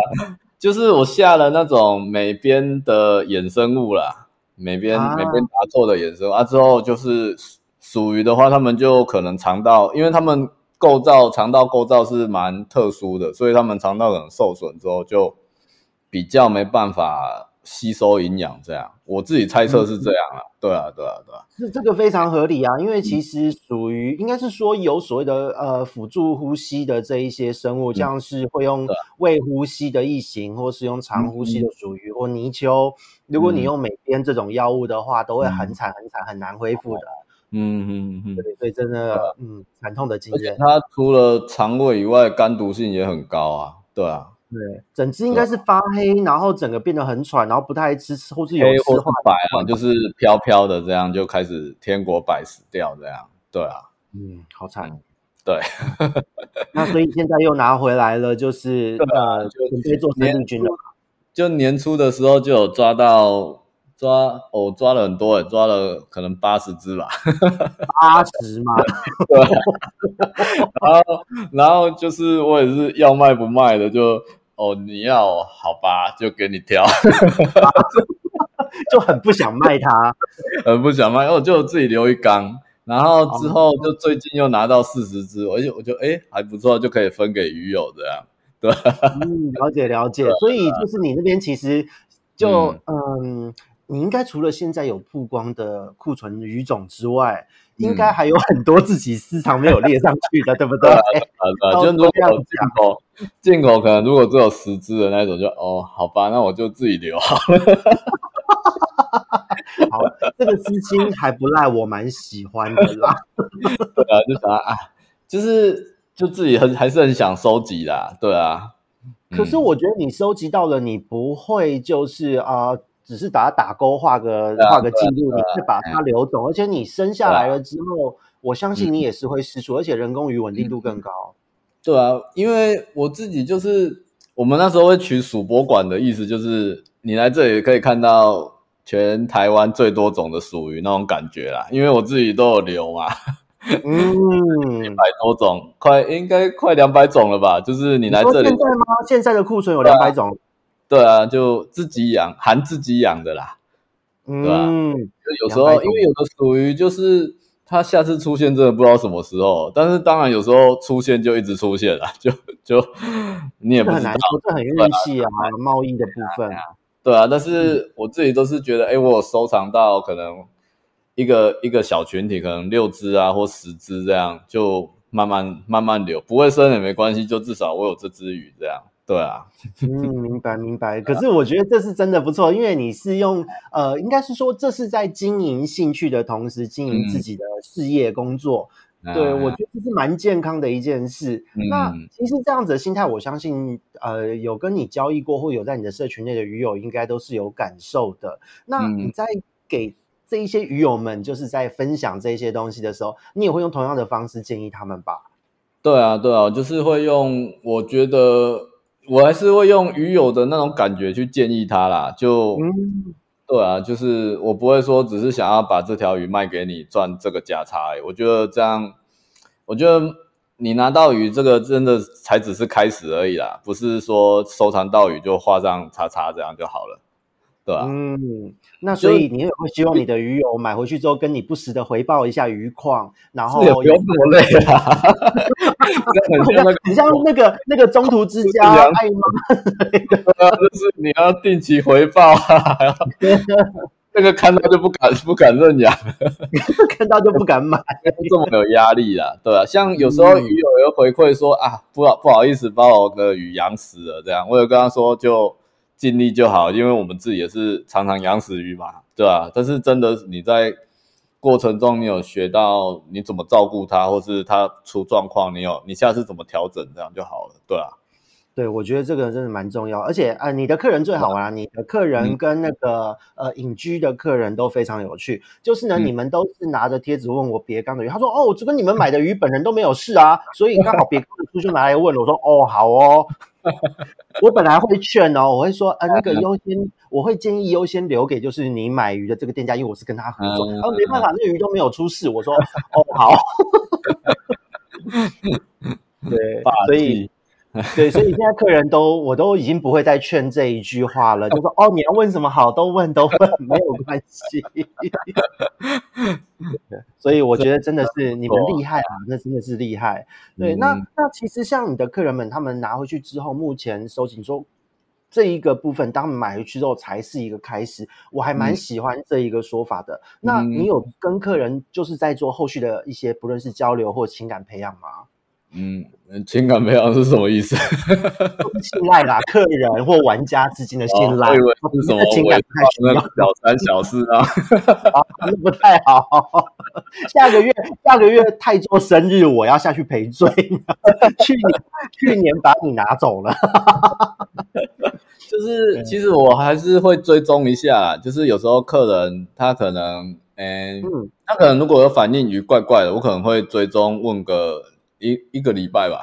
就是我下了那种美编的衍生物啦，美边、啊、每边答错的衍生物啊。之后就是属于的话，他们就可能肠道，因为他们构造肠道构造是蛮特殊的，所以他们肠道可能受损之后就比较没办法。吸收营养，这样我自己猜测是这样啊，对啊，对啊，对啊，是这个非常合理啊，因为其实属于应该是说有所谓的呃辅助呼吸的这一些生物，像是会用胃呼吸的异形，或是用肠呼吸的属鱼或泥鳅，如果你用每天这种药物的话，都会很惨很惨，很难恢复的。嗯嗯嗯，对，所以真的嗯惨痛的经验。它除了肠胃以外，肝毒性也很高啊，对啊。对，整只应该是发黑，然后整个变得很喘，然后不太爱吃，或是有黑或白啊，就是飘飘的这样，就开始天国白死掉这样。对啊，嗯，好惨。对，那所以现在又拿回来了，就是呃，就准备做生力军了。就年初的时候就有抓到抓，哦，抓了很多，抓了可能八十只吧。八十吗？对。然后，然后就是我也是要卖不卖的就。哦，你要好吧，就给你挑，就很不想卖它，很不想卖，我就自己留一缸，然后之后就最近又拿到四十只，而且我就哎还不错，就可以分给鱼友这样，对，嗯，了解了解，所以就是你那边其实就嗯，嗯，你应该除了现在有曝光的库存鱼种之外。应该还有很多自己私藏没有列上去的，对不对？就如果进口，进口可能如果只有十只的那种就，就哦，好吧，那我就自己留好了。好，这个资金还不赖，我蛮喜欢的啦。对啊，就想啊，就是就自己很还是很想收集啦，对啊。可是我觉得你收集到了，你不会就是啊。呃只是把它打勾画个画个记录，你是把它留种，而且你生下来了之后，我相信你也是会失速，而且人工鱼稳定度更高。对啊，因为我自己就是我们那时候会取属博馆的意思，就是你来这里可以看到全台湾最多种的鼠鱼那种感觉啦。因为我自己都有留嘛，嗯，一百多种，快应该快两百种了吧？就是你来这里，现在吗？现在的库存有两百种。对啊，就自己养，含自己养的啦，嗯，对吧？就有时候，因为有的属于就是它下次出现真的不知道什么时候，但是当然有时候出现就一直出现了，就就你也不知道，这很运气啊，贸易的部分啊，对啊，但是我自己都是觉得，哎，我有收藏到可能一个一个小群体，可能六只啊或十只这样，就慢慢慢慢留，不会生也没关系，就至少我有这只鱼这样。对啊，嗯，明白明白。可是我觉得这是真的不错，因为你是用呃，应该是说这是在经营兴趣的同时经营自己的事业工作。嗯、对，我觉得这是蛮健康的一件事。嗯、那其实这样子的心态，我相信呃，有跟你交易过或有在你的社群内的鱼友，应该都是有感受的。那你在给这一些鱼友们，就是在分享这些东西的时候，你也会用同样的方式建议他们吧？对啊，对啊，就是会用，我觉得。我还是会用鱼友的那种感觉去建议他啦，就，嗯、对啊，就是我不会说只是想要把这条鱼卖给你赚这个价差，我觉得这样，我觉得你拿到鱼这个真的才只是开始而已啦，不是说收藏到鱼就画上叉叉这样就好了。对啊，嗯，那所以你也会希望你的鱼友买回去之后跟你不时的回报一下鱼况，然后也不用那么累啊，很像那个那个中途之家爱妈，就是你要定期回报啊，那个看到就不敢不敢认养，看到就不敢买，这么有压力啊，对啊，像有时候鱼友有回馈说啊，不好不好意思把我的鱼养死了这样，我有跟他说就。尽力就好，因为我们自己也是常常养死鱼嘛，对吧？但是真的你在过程中，你有学到你怎么照顾它，或是它出状况，你有你下次怎么调整，这样就好了，对啊。对，我觉得这个真的蛮重要，而且呃，你的客人最好玩啊，你的客人跟那个、嗯、呃隐居的客人都非常有趣。就是呢，嗯、你们都是拿着贴纸问我别缸的鱼，他说哦，这跟你们买的鱼本人都没有事啊，所以刚好别缸的书就拿来问了。我说哦，好哦，我本来会劝哦，我会说呃那个优先，我会建议优先留给就是你买鱼的这个店家，因为我是跟他合作。然后、嗯、没办法，那个鱼都没有出事。我说哦好，对，所以。对，所以现在客人都我都已经不会再劝这一句话了，就说 哦，你要问什么好都问都问，没有关系。所以我觉得真的是你们厉害啊，那真的是厉害。对，那那其实像你的客人们，他们拿回去之后，目前收紧说。这一个部分，当他们买回去之后，才是一个开始。我还蛮喜欢这一个说法的。嗯、那你有跟客人就是在做后续的一些，不论是交流或情感培养吗？嗯，情感培养是什么意思？信赖啦，客人或玩家之间的信赖。哦、我以为是什么情感太需要小三小四啊？啊，那不太好。下个月，下个月泰做生日，我要下去赔罪。去年，去年把你拿走了。就是，其实我还是会追踪一下。就是有时候客人他可能，诶，嗯、他可能如果有反应鱼怪怪的，我可能会追踪问个。一一个礼拜吧，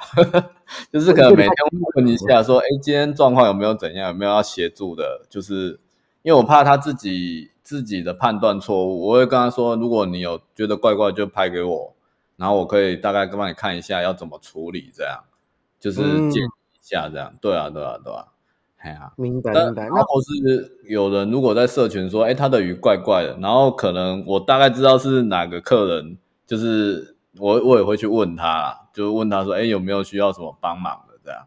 就是可能每天问一下，说，哎，今天状况有没有怎样，有没有要协助的？就是因为我怕他自己自己的判断错误，我会跟他说，如果你有觉得怪怪，就拍给我，然后我可以大概帮你看一下要怎么处理，这样就是建议一下这样。嗯、对啊，对啊，对啊，哎呀，明白明白。那我是有人如果在社群说，哎，他的鱼怪怪的，然后可能我大概知道是哪个客人，就是。我我也会去问他，就问他说：“哎，有没有需要什么帮忙的？”这样，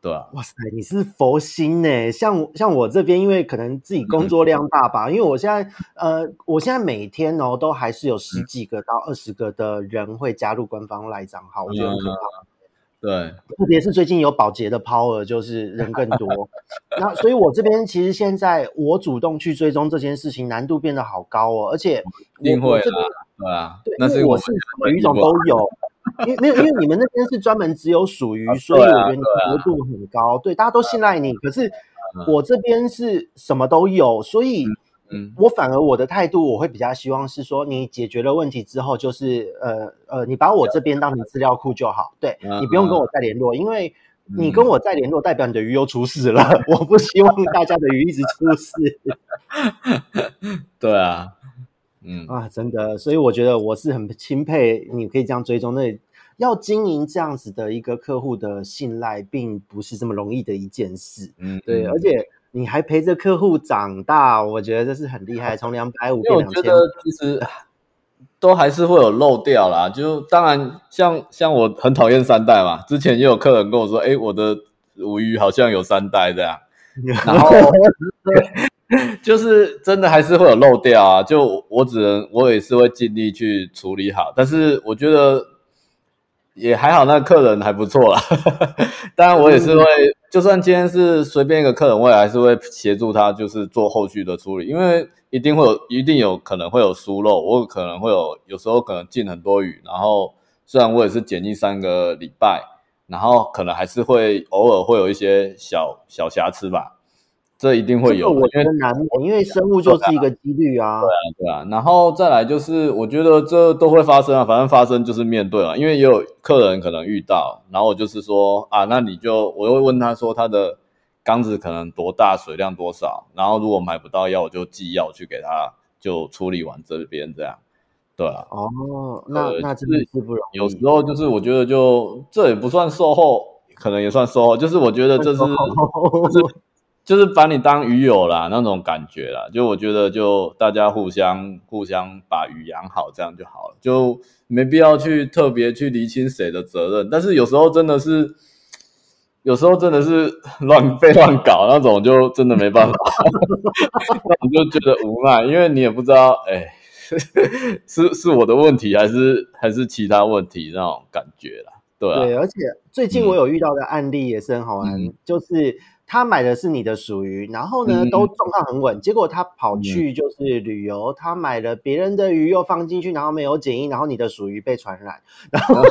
对啊。哇塞，你是佛心呢！像像我这边，因为可能自己工 作量大吧，嗯、因为我现在呃，我现在每天哦，都还是有十几个到二十个的人会加入官方赖账号，我觉得很可怕。嗯、对，特别是最近有宝洁的 power，就是人更多。那所以，我这边其实现在我主动去追踪这件事情，难度变得好高哦，而且一定会对啊，对，那是我是每一种都有，因为没有，因为你们那边是专门只有属鱼，所以我觉得你活度很高，对，大家都信赖你。可是我这边是什么都有，所以，嗯，我反而我的态度，我会比较希望是说，你解决了问题之后，就是呃呃，你把我这边当成资料库就好，对，你不用跟我再联络，因为你跟我再联络，代表你的鱼又出事了，我不希望大家的鱼一直出事。对啊。嗯啊，真的，所以我觉得我是很钦佩你可以这样追踪。那要经营这样子的一个客户的信赖，并不是这么容易的一件事。嗯，对，而且你还陪着客户长大，我觉得这是很厉害，从两百五变两千。我觉得其实都还是会有漏掉啦。就当然像像我很讨厌三代嘛，之前也有客人跟我说，哎，我的鲈鱼好像有三代这样，然后。就是真的还是会有漏掉啊，就我只能我也是会尽力去处理好，但是我觉得也还好，那客人还不错啦。当然我也是会，就算今天是随便一个客人，我也还是会协助他，就是做后续的处理，因为一定会有，一定有可能会有疏漏，我可能会有，有时候可能进很多雨，然后虽然我也是检疫三个礼拜，然后可能还是会偶尔会有一些小小瑕疵吧。这一定会有，我觉得难免，因为生物就是一个几率啊。对啊，对啊。然后再来就是，我觉得这都会发生啊，反正发生就是面对啊。因为也有客人可能遇到，然后我就是说啊，那你就我会问他说他的缸子可能多大，水量多少，然后如果买不到药，我就寄药去给他，就处理完这边这样。对啊。哦，那那真的是不容易。有时候就是我觉得就这也不算售后，可能也算售后，就是我觉得这是。就是把你当鱼友啦，那种感觉啦，就我觉得就大家互相互相把鱼养好，这样就好了，就没必要去特别去厘清谁的责任。但是有时候真的是，有时候真的是乱被乱搞那种，就真的没办法，那我就觉得无奈，因为你也不知道，哎、欸，是是我的问题还是还是其他问题那种感觉啦，对啊。对，而且最近我有遇到的案例也是很好玩，嗯、就是。他买的是你的属鱼，然后呢，都状况很稳。嗯、结果他跑去就是旅游，嗯、他买了别人的鱼又放进去，然后没有检疫，然后你的属鱼被传染，然后、嗯、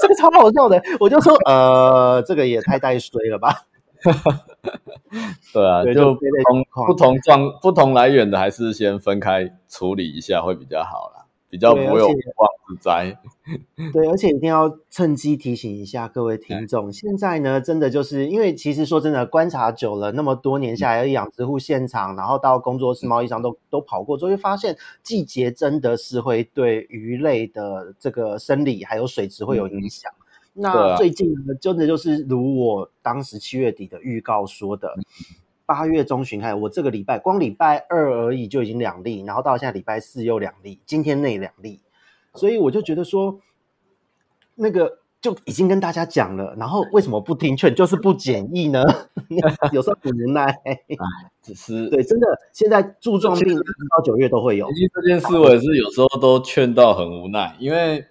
这个超好笑的。我就说，呃，这个也太带衰了吧？对啊，对就不同不同状不同来源的，还是先分开处理一下会比较好啦。比较不会有无妄之灾，对，而且一定要趁机提醒一下各位听众，对现在呢，真的就是因为其实说真的，观察久了那么多年下来，养殖户现场，然后到工作室、贸易商都都跑过之后，就发现季节真的是会对鱼类的这个生理还有水质会有影响。嗯那最近呢，真的就是如我当时七月底的预告说的，八月中旬开始，我这个礼拜光礼拜二而已就已经两例，然后到现在礼拜四又两例，今天内两例，所以我就觉得说，那个就已经跟大家讲了，然后为什么不听劝，就是不检疫呢？有时候很无奈，只是对，真的现在柱状病到九月都会有。其实这件事我也是有时候都劝到很无奈，因为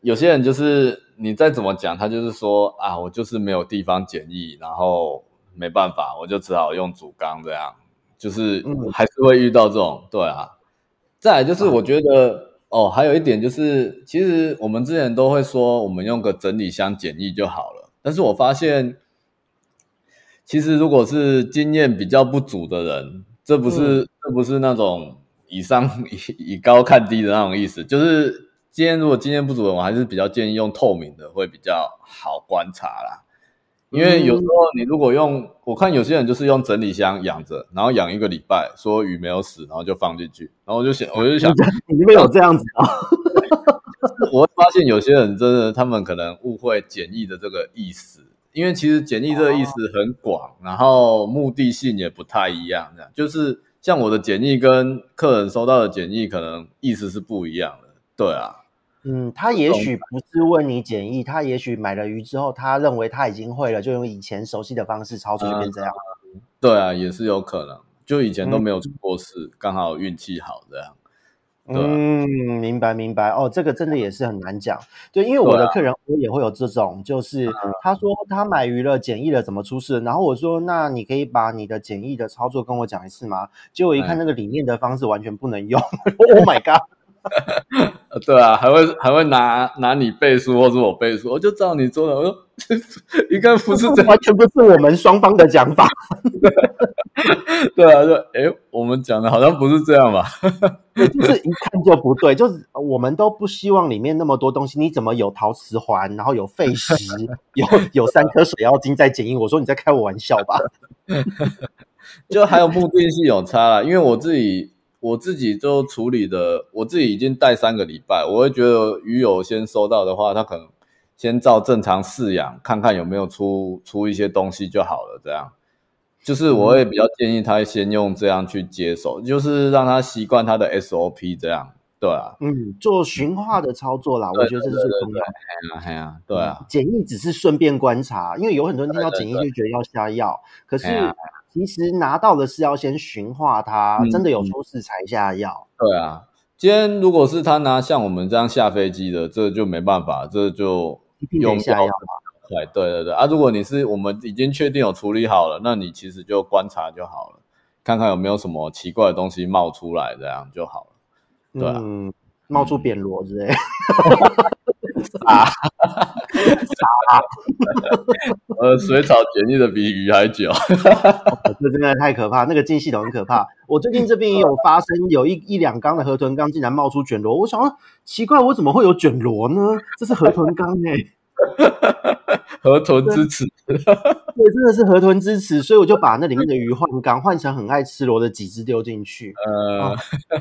有些人就是你再怎么讲，他就是说啊，我就是没有地方检疫，然后。没办法，我就只好用主缸这样，就是还是会遇到这种，对啊。再来就是我觉得哦，还有一点就是，其实我们之前都会说，我们用个整理箱简易就好了。但是我发现，其实如果是经验比较不足的人，这不是这不是那种以上以 以高看低的那种意思，就是今天如果经验不足的，我还是比较建议用透明的会比较好观察啦。因为有时候你如果用，我看有些人就是用整理箱养着，然后养一个礼拜，说鱼没有死，然后就放进去，然后我就想，我就想，你那边有这样子啊？我会发现有些人真的，他们可能误会简易的这个意思，因为其实简易这个意思很广，然后目的性也不太一样，这样就是像我的简易跟客人收到的简易可能意思是不一样的，对啊。嗯，他也许不是问你简易，他也许买了鱼之后，他认为他已经会了，就用以前熟悉的方式操作，就变这样。嗯。对啊，也是有可能，就以前都没有出过事，嗯、刚好运气好这样。嗯，明白明白。哦，这个真的也是很难讲。对，因为我的客人我也会有这种，就是他说他买鱼了，简易了，怎么出事？然后我说，那你可以把你的简易的操作跟我讲一次吗？结果一看那个里面的方式完全不能用。嗯、Oh my god！对啊，还会还会拿拿你背书，或是我背书，我就照你做的。我说 应该不是这样，完全不是我们双方的讲法。对啊，就哎，我们讲的好像不是这样吧？就是一看就不对，就是我们都不希望里面那么多东西，你怎么有陶瓷环，然后有废石，有有三颗水妖精在检疫？我说你在开我玩笑吧？就还有目的性有差啦，因为我自己。我自己就处理的，我自己已经带三个礼拜，我会觉得鱼友先收到的话，他可能先照正常饲养，看看有没有出出一些东西就好了。这样，就是我会比较建议他先用这样去接手，就是让他习惯他的 SOP 这样，对啊，嗯，做驯化的操作啦，我觉得这是最重要的。哎呀，对啊，检疫只是顺便观察，因为有很多人听到检疫就觉得要下药，可是。其实拿到的是要先驯化它，真的有出事才下药。对啊，今天如果是他拿像我们这样下飞机的，这就没办法，这就用下药。对对对对啊！如果你是我们已经确定有处理好了，那你其实就观察就好了，看看有没有什么奇怪的东西冒出来，这样就好了。对啊，嗯、冒出扁螺之类。啊，啥？呃，水草检疫的比鱼还久，这真的太可怕。那个进系统很可怕。我最近这边也有发生，有一一两缸的河豚缸竟然冒出卷螺。我想说，奇怪，我怎么会有卷螺呢？这是河豚缸哎、欸，河豚之耻。对，真的是河豚之耻。所以我就把那里面的鱼换缸，换成很爱吃螺的几只丢进去。呃、啊，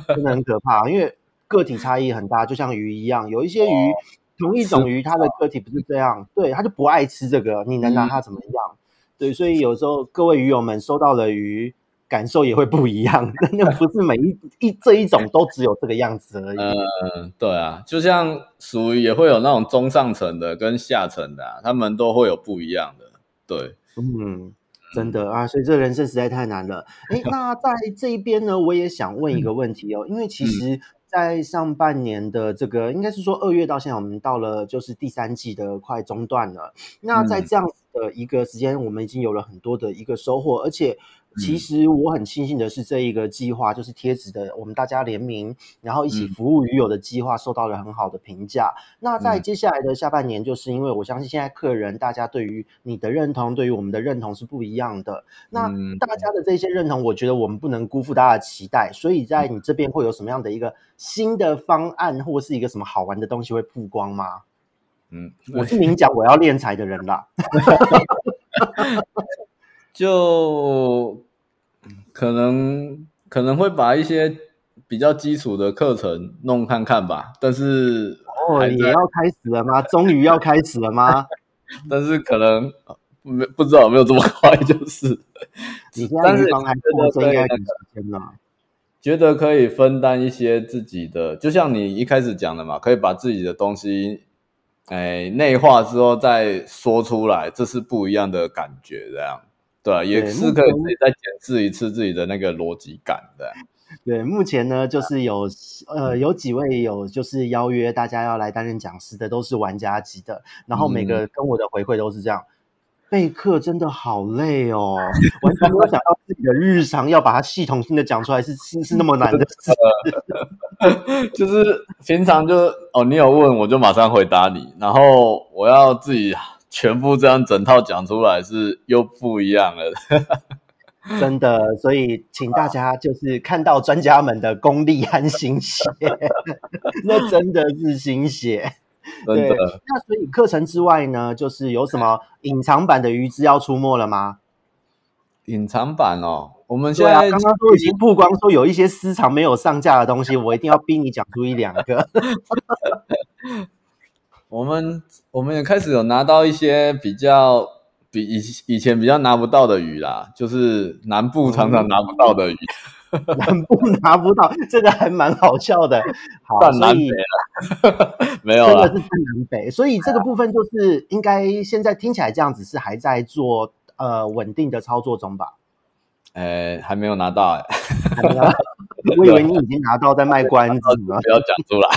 真的很可怕，因为个体差异很大，就像鱼一样，有一些鱼。同一种鱼，它的个体不是这样，对，它就不爱吃这个，你能拿它怎么样？嗯、对，所以有时候各位鱼友们收到了鱼，感受也会不一样，那不是每一一这一种都只有这个样子而已。嗯，对啊，就像属于也会有那种中上层的跟下层的、啊，他们都会有不一样的。对，嗯，真的啊，所以这人生实在太难了。哎，那在这一边呢，我也想问一个问题哦，嗯、因为其实。在上半年的这个，应该是说二月到现在，我们到了就是第三季的快中段了。那在这样子的一个时间，我们已经有了很多的一个收获，而且。其实我很庆幸的是，这一个计划就是贴纸的，我们大家联名，然后一起服务鱼友的计划，受到了很好的评价。嗯、那在接下来的下半年，就是因为我相信现在客人大家对于你的认同，对于我们的认同是不一样的。那大家的这些认同，我觉得我们不能辜负大家的期待。所以在你这边会有什么样的一个新的方案，或是一个什么好玩的东西会曝光吗？嗯，我是明讲我要练财的人啦，就。可能可能会把一些比较基础的课程弄看看吧，但是哦，也要开始了吗？终于要开始了吗？但是可能没不知道有没有这么快，就是。你现在预防还过，这应该很时间了。觉得可以分担一些自己的，就像你一开始讲的嘛，可以把自己的东西，哎，内化之后再说出来，这是不一样的感觉，这样，对啊，也是可以自己再检视一次自己的那个逻辑感的。对，目前呢，就是有呃有几位有就是邀约大家要来担任讲师的，都是玩家级的，然后每个跟我的回馈都是这样。嗯备课真的好累哦，完全没有想到自己的日常要把它系统性的讲出来是是是那么难的事。就是平常就哦，你有问我就马上回答你，然后我要自己全部这样整套讲出来是又不一样了。真的，所以请大家就是看到专家们的功力和心血，那真的是心血。对，那所以课程之外呢，就是有什么隐藏版的鱼资要出没了吗？隐藏版哦，我们现在刚刚都已经曝光说有一些私藏没有上架的东西，我一定要逼你讲出一两个。我们我们也开始有拿到一些比较比以以前比较拿不到的鱼啦，就是南部常常拿不到的鱼。嗯南部拿不到，这个还蛮好笑的。好，算南北了，没有了，真的是半南北。所以这个部分就是应该现在听起来这样子是还在做呃稳定的操作中吧？呃，还没有拿到哎，还没拿到。我以为你已经拿到在卖关子了，不要讲出来。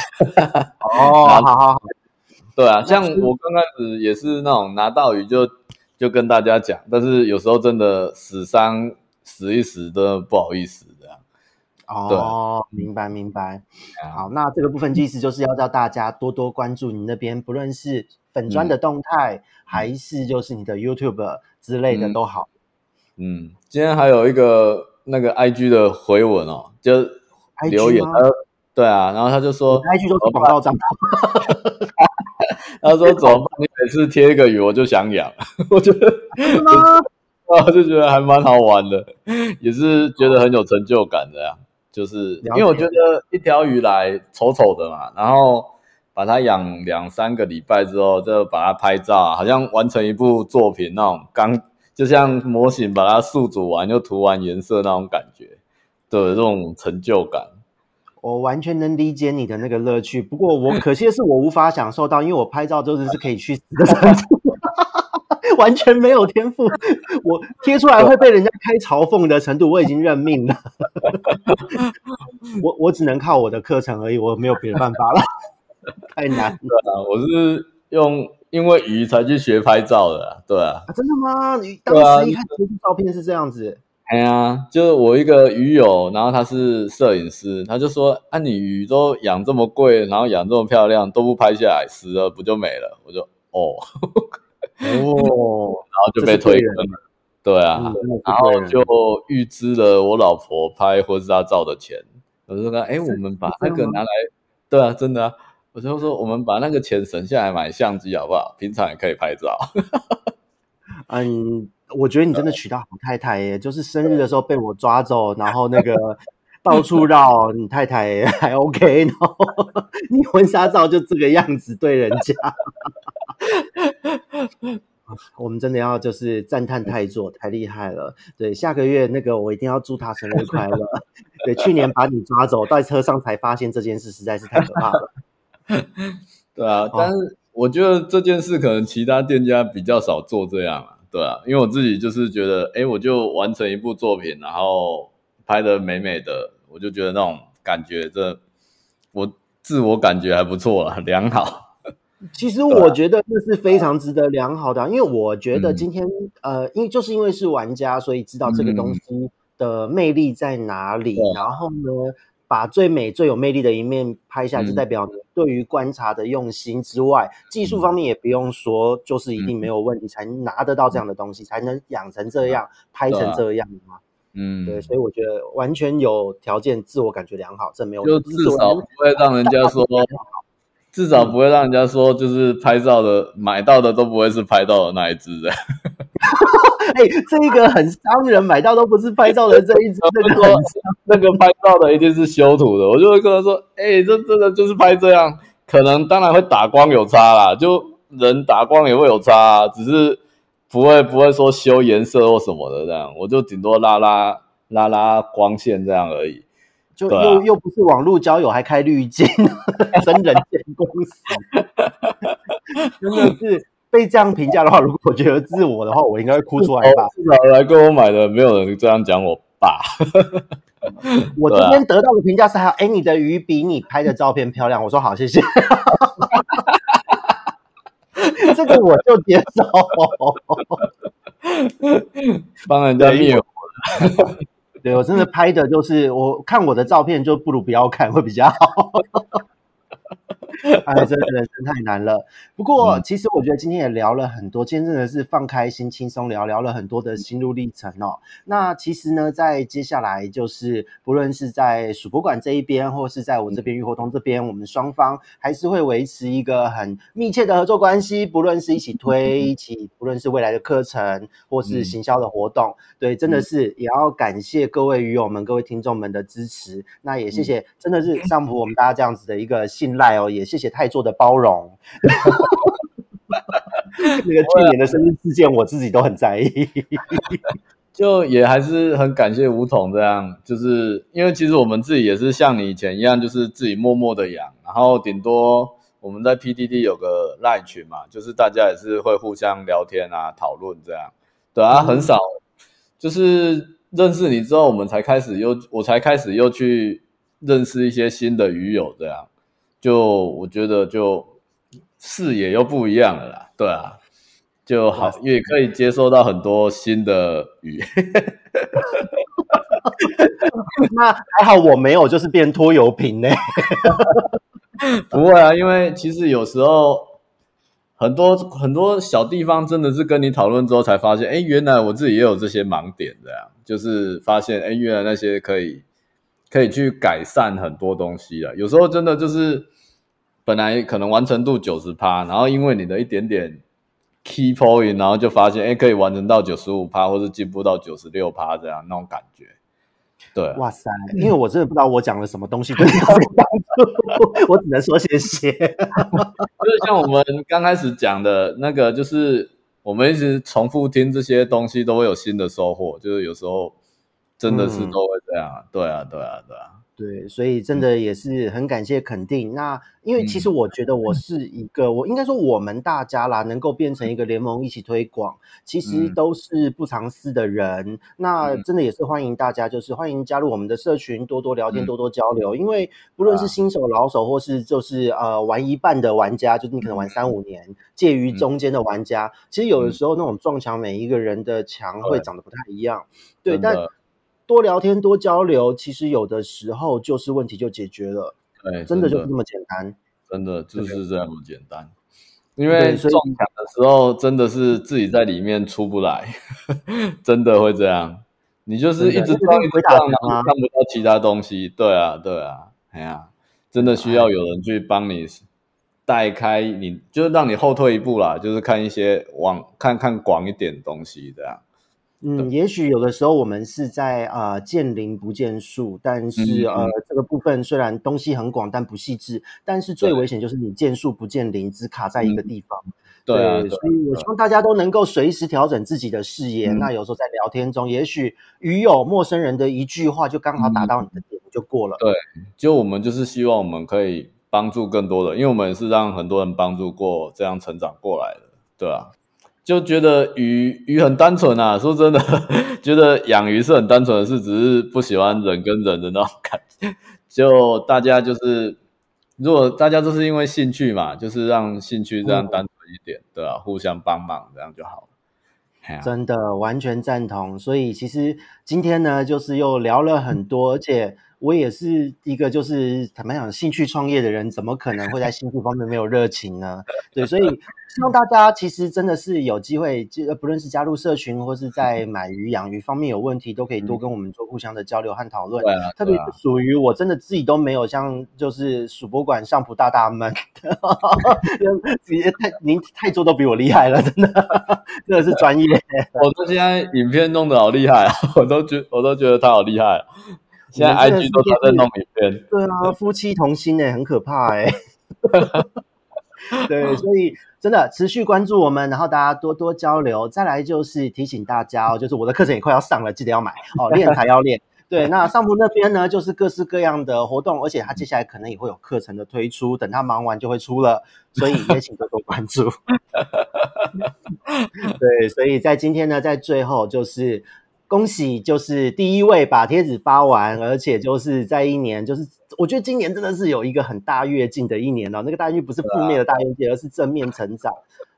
哦，好好好。对啊，像我刚开始也是那种拿到鱼就就跟大家讲，但是有时候真的死伤死一死都不好意思。哦，明白明白。好，那这个部分意思就是要叫大家多多关注你那边，不论是粉砖的动态，嗯、还是就是你的 YouTube 之类的都好。嗯，嗯，今天还有一个那个 IG 的回文哦，就留言，他对啊，然后他就说 IG 都是广告账号，他说怎么办？你每次贴一个鱼，我就想养，我觉得啊？我就觉得还蛮好玩的，也是觉得很有成就感的呀。就是因为我觉得一条鱼来丑丑的嘛，然后把它养两三个礼拜之后，就把它拍照，好像完成一部作品那种刚，就像模型把它塑组完又涂完颜色那种感觉，对，这种成就感。我完全能理解你的那个乐趣，不过我可惜的是我无法享受到，因为我拍照就是是可以去死的程度。完全没有天赋，我贴出来会被人家开嘲讽的程度，我已经认命了。我我只能靠我的课程而已，我没有别的办法了，太难了。对啊，我是用因为鱼才去学拍照的，对啊。啊真的吗？你当时一看这照片是这样子。哎呀，就是我一个鱼友，然后他是摄影师，他就说：“啊，你鱼都养这么贵，然后养这么漂亮，都不拍下来，死了不就没了？”我就哦。哦，然后就被推坑了，对啊，然后就预支了我老婆拍婚纱照的钱。我就说，哎，我们把那个拿来，对啊，真的啊，我就说，我们把那个钱省下来买相机好不好？平常也可以拍照。嗯，我觉得你真的娶到好太太耶，就是生日的时候被我抓走，然后那个到处绕，你太太还 OK，然后你婚纱照就这个样子对人家。我们真的要就是赞叹太做太厉害了。对，下个月那个我一定要祝他生日快乐。对，去年把你抓走，在车上才发现这件事实在是太可怕了。对啊，但是我觉得这件事可能其他店家比较少做这样啊。对啊，因为我自己就是觉得，哎，我就完成一部作品，然后拍得美美的，我就觉得那种感觉，这我自我感觉还不错了，良好。其实我觉得这是非常值得良好的，因为我觉得今天、嗯、呃，因为就是因为是玩家，所以知道这个东西的魅力在哪里。嗯、然后呢，把最美最有魅力的一面拍下来，就代表你对于观察的用心之外，嗯、技术方面也不用说，就是一定没有问题，才拿得到这样的东西，才能养成这样，拍成这样嘛。嗯，对，所以我觉得完全有条件，自我感觉良好，这没有就至少不会让人家说。至少不会让人家说，就是拍照的买到的都不会是拍到的那一只的。哎、欸，这个很伤人，买到都不是拍照的这一只。那个那个拍照的一定是修图的。我就会跟他说，哎、欸，这真的就是拍这样，可能当然会打光有差啦，就人打光也会有差啊，只是不会不会说修颜色或什么的这样，我就顶多拉拉拉拉光线这样而已。就又、啊、又不是网络交友，还开滤镜，真人见公司，真的是被这样评价的话，如果我觉得自我的话，我应该会哭出来吧。至少来跟我买的，没有人这样讲我爸。我今天得到的评价是还有，哎、欸，你的鱼比你拍的照片漂亮。我说好，谢谢。这个我就接受，帮人家灭火。对，我真的拍的就是，我看我的照片就不如不要看会比较好。哎，真的人生太难了。不过，其实我觉得今天也聊了很多，今天真的是放开心、轻松聊，聊了很多的心路历程哦。那其实呢，在接下来就是，不论是在数博馆这一边，或是在我这边玉活通这边，我们双方还是会维持一个很密切的合作关系。不论是一起推，一起，不论是未来的课程，或是行销的活动，对，真的是也要感谢各位鱼友们、各位听众们的支持。那也谢谢，真的是上 普我们大家这样子的一个信赖哦，也。谢谢太座的包容，那个去年的生日事件，我自己都很在意。就也还是很感谢吴桐这样，就是因为其实我们自己也是像你以前一样，就是自己默默的养，然后顶多我们在 PDD 有个 LINE 群嘛，就是大家也是会互相聊天啊、讨论这样。对啊，很少，就是认识你之后，我们才开始又我才开始又去认识一些新的鱼友这样。就我觉得就视野又不一样了啦，对啊，就好也可以接收到很多新的鱼。那还好我没有，就是变拖油瓶呢。不会啊，因为其实有时候很多很多小地方真的是跟你讨论之后才发现，哎，原来我自己也有这些盲点，这样就是发现，哎，原来那些可以。可以去改善很多东西了。有时候真的就是本来可能完成度九十趴，然后因为你的一点点 key point，然后就发现哎，可以完成到九十五趴，或是进步到九十六趴这样那种感觉。对，哇塞！因为我真的不知道我讲了什么东西对你有帮助，我只能说谢谢。就是像我们刚开始讲的那个，就是我们一直重复听这些东西，都会有新的收获。就是有时候。真的是都会这样，嗯、对啊，对啊，对啊，对，所以真的也是很感谢肯定。嗯、那因为其实我觉得我是一个，嗯、我应该说我们大家啦，能够变成一个联盟一起推广，其实都是不藏私的人。嗯、那真的也是欢迎大家，就是欢迎加入我们的社群，多多聊天，嗯、多多交流。因为不论是新手、老手，或是就是呃玩一半的玩家，就是你可能玩三五年，介于中间的玩家，其实有的时候那种撞墙，每一个人的墙会长得不太一样，对，但。多聊天，多交流，其实有的时候就是问题就解决了。对，真的就是这么简单。真的就是这样简单。因为撞墙的时候，真的是自己在里面出不来，真的会这样。你就是一直撞，一直撞，看不到其他东西。对啊，对啊，哎呀，真的需要有人去帮你带开你，你就是让你后退一步啦，就是看一些往看看广一点东西这样。嗯，也许有的时候我们是在啊、呃、见林不见树，但是、嗯、呃这个部分虽然东西很广，但不细致，但是最危险就是你见树不见林，只卡在一个地方。嗯、对，对，所以我希望大家都能够随时调整自己的视野。嗯、那有时候在聊天中，也许鱼友陌生人的一句话就刚好打到你的点，就过了。对，就我们就是希望我们可以帮助更多的，因为我们是让很多人帮助过，这样成长过来的，对啊。就觉得鱼鱼很单纯啊，说真的，觉得养鱼是很单纯的事，只是不喜欢人跟人的那种感觉。就大家就是，如果大家都是因为兴趣嘛，就是让兴趣这样单纯一点，嗯、对吧、啊？互相帮忙这样就好了。真的完全赞同。所以其实今天呢，就是又聊了很多，而且。我也是一个就是坦白讲兴趣创业的人，怎么可能会在兴趣方面没有热情呢？对，所以希望大家其实真的是有机会，就不论是加入社群或是在买鱼养鱼方面有问题，都可以多跟我们做互相的交流和讨论。特别是属于我真的自己都没有像就是数博馆上普大大们，太您太多都比我厉害了，真的真的是专业。我这现在影片弄得好厉害啊，我都觉我都觉得他好厉害。现在 IG 都在弄影片，对啊，夫妻同心哎，很可怕哎。对，所以真的持续关注我们，然后大家多多交流。再来就是提醒大家哦，就是我的课程也快要上了，记得要买哦，练才要练。对，那上铺那边呢，就是各式各样的活动，而且他接下来可能也会有课程的推出，等他忙完就会出了，所以也请多多关注。对，所以在今天呢，在最后就是恭喜，就是第一位把贴纸发完，而且就是在一年，就是我觉得今年真的是有一个很大跃进的一年哦，那个大跃进不是负面的大跃进，而是正面成长。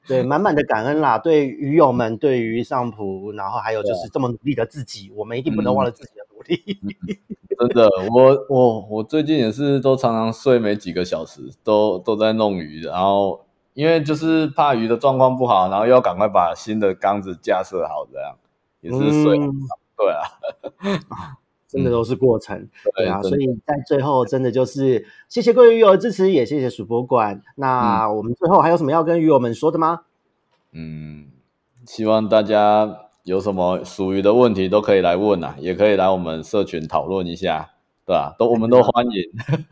对，满满的感恩啦！对鱼友们，对于上铺，然后还有就是这么努力的自己，我们一定不能忘了自己的努力。嗯、真的，我我我最近也是都常常睡没几个小时，都都在弄鱼，然后因为就是怕鱼的状况不好，然后又要赶快把新的缸子架设好，这样也是睡。嗯、对啊。真的都是过程，嗯、对啊，所以在最后真的就是谢谢各位鱼友的支持，也谢谢鼠博馆。那我们最后还有什么要跟鱼友们说的吗？嗯，希望大家有什么属鱼的问题都可以来问啊，也可以来我们社群讨论一下，对吧、啊？都我们都欢迎。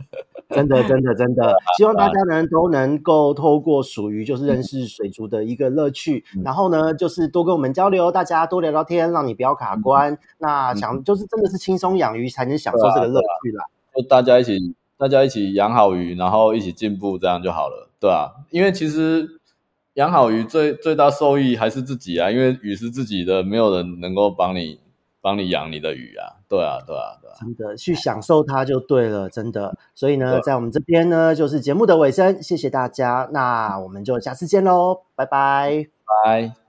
真的，真的，真的，希望大家呢都能够透过属于就是认识水族的一个乐趣，嗯、然后呢就是多跟我们交流，大家多聊聊天，让你不要卡关。嗯、那想就是真的是轻松养鱼才能享受这个乐趣啦。就大家一起，大家一起养好鱼，然后一起进步，这样就好了，对啊，因为其实养好鱼最最大受益还是自己啊，因为鱼是自己的，没有人能够帮你帮你养你的鱼啊。对啊，对啊，对啊，真的去享受它就对了，真的。所以呢，在我们这边呢，就是节目的尾声，谢谢大家，那我们就下次见喽，拜拜，拜。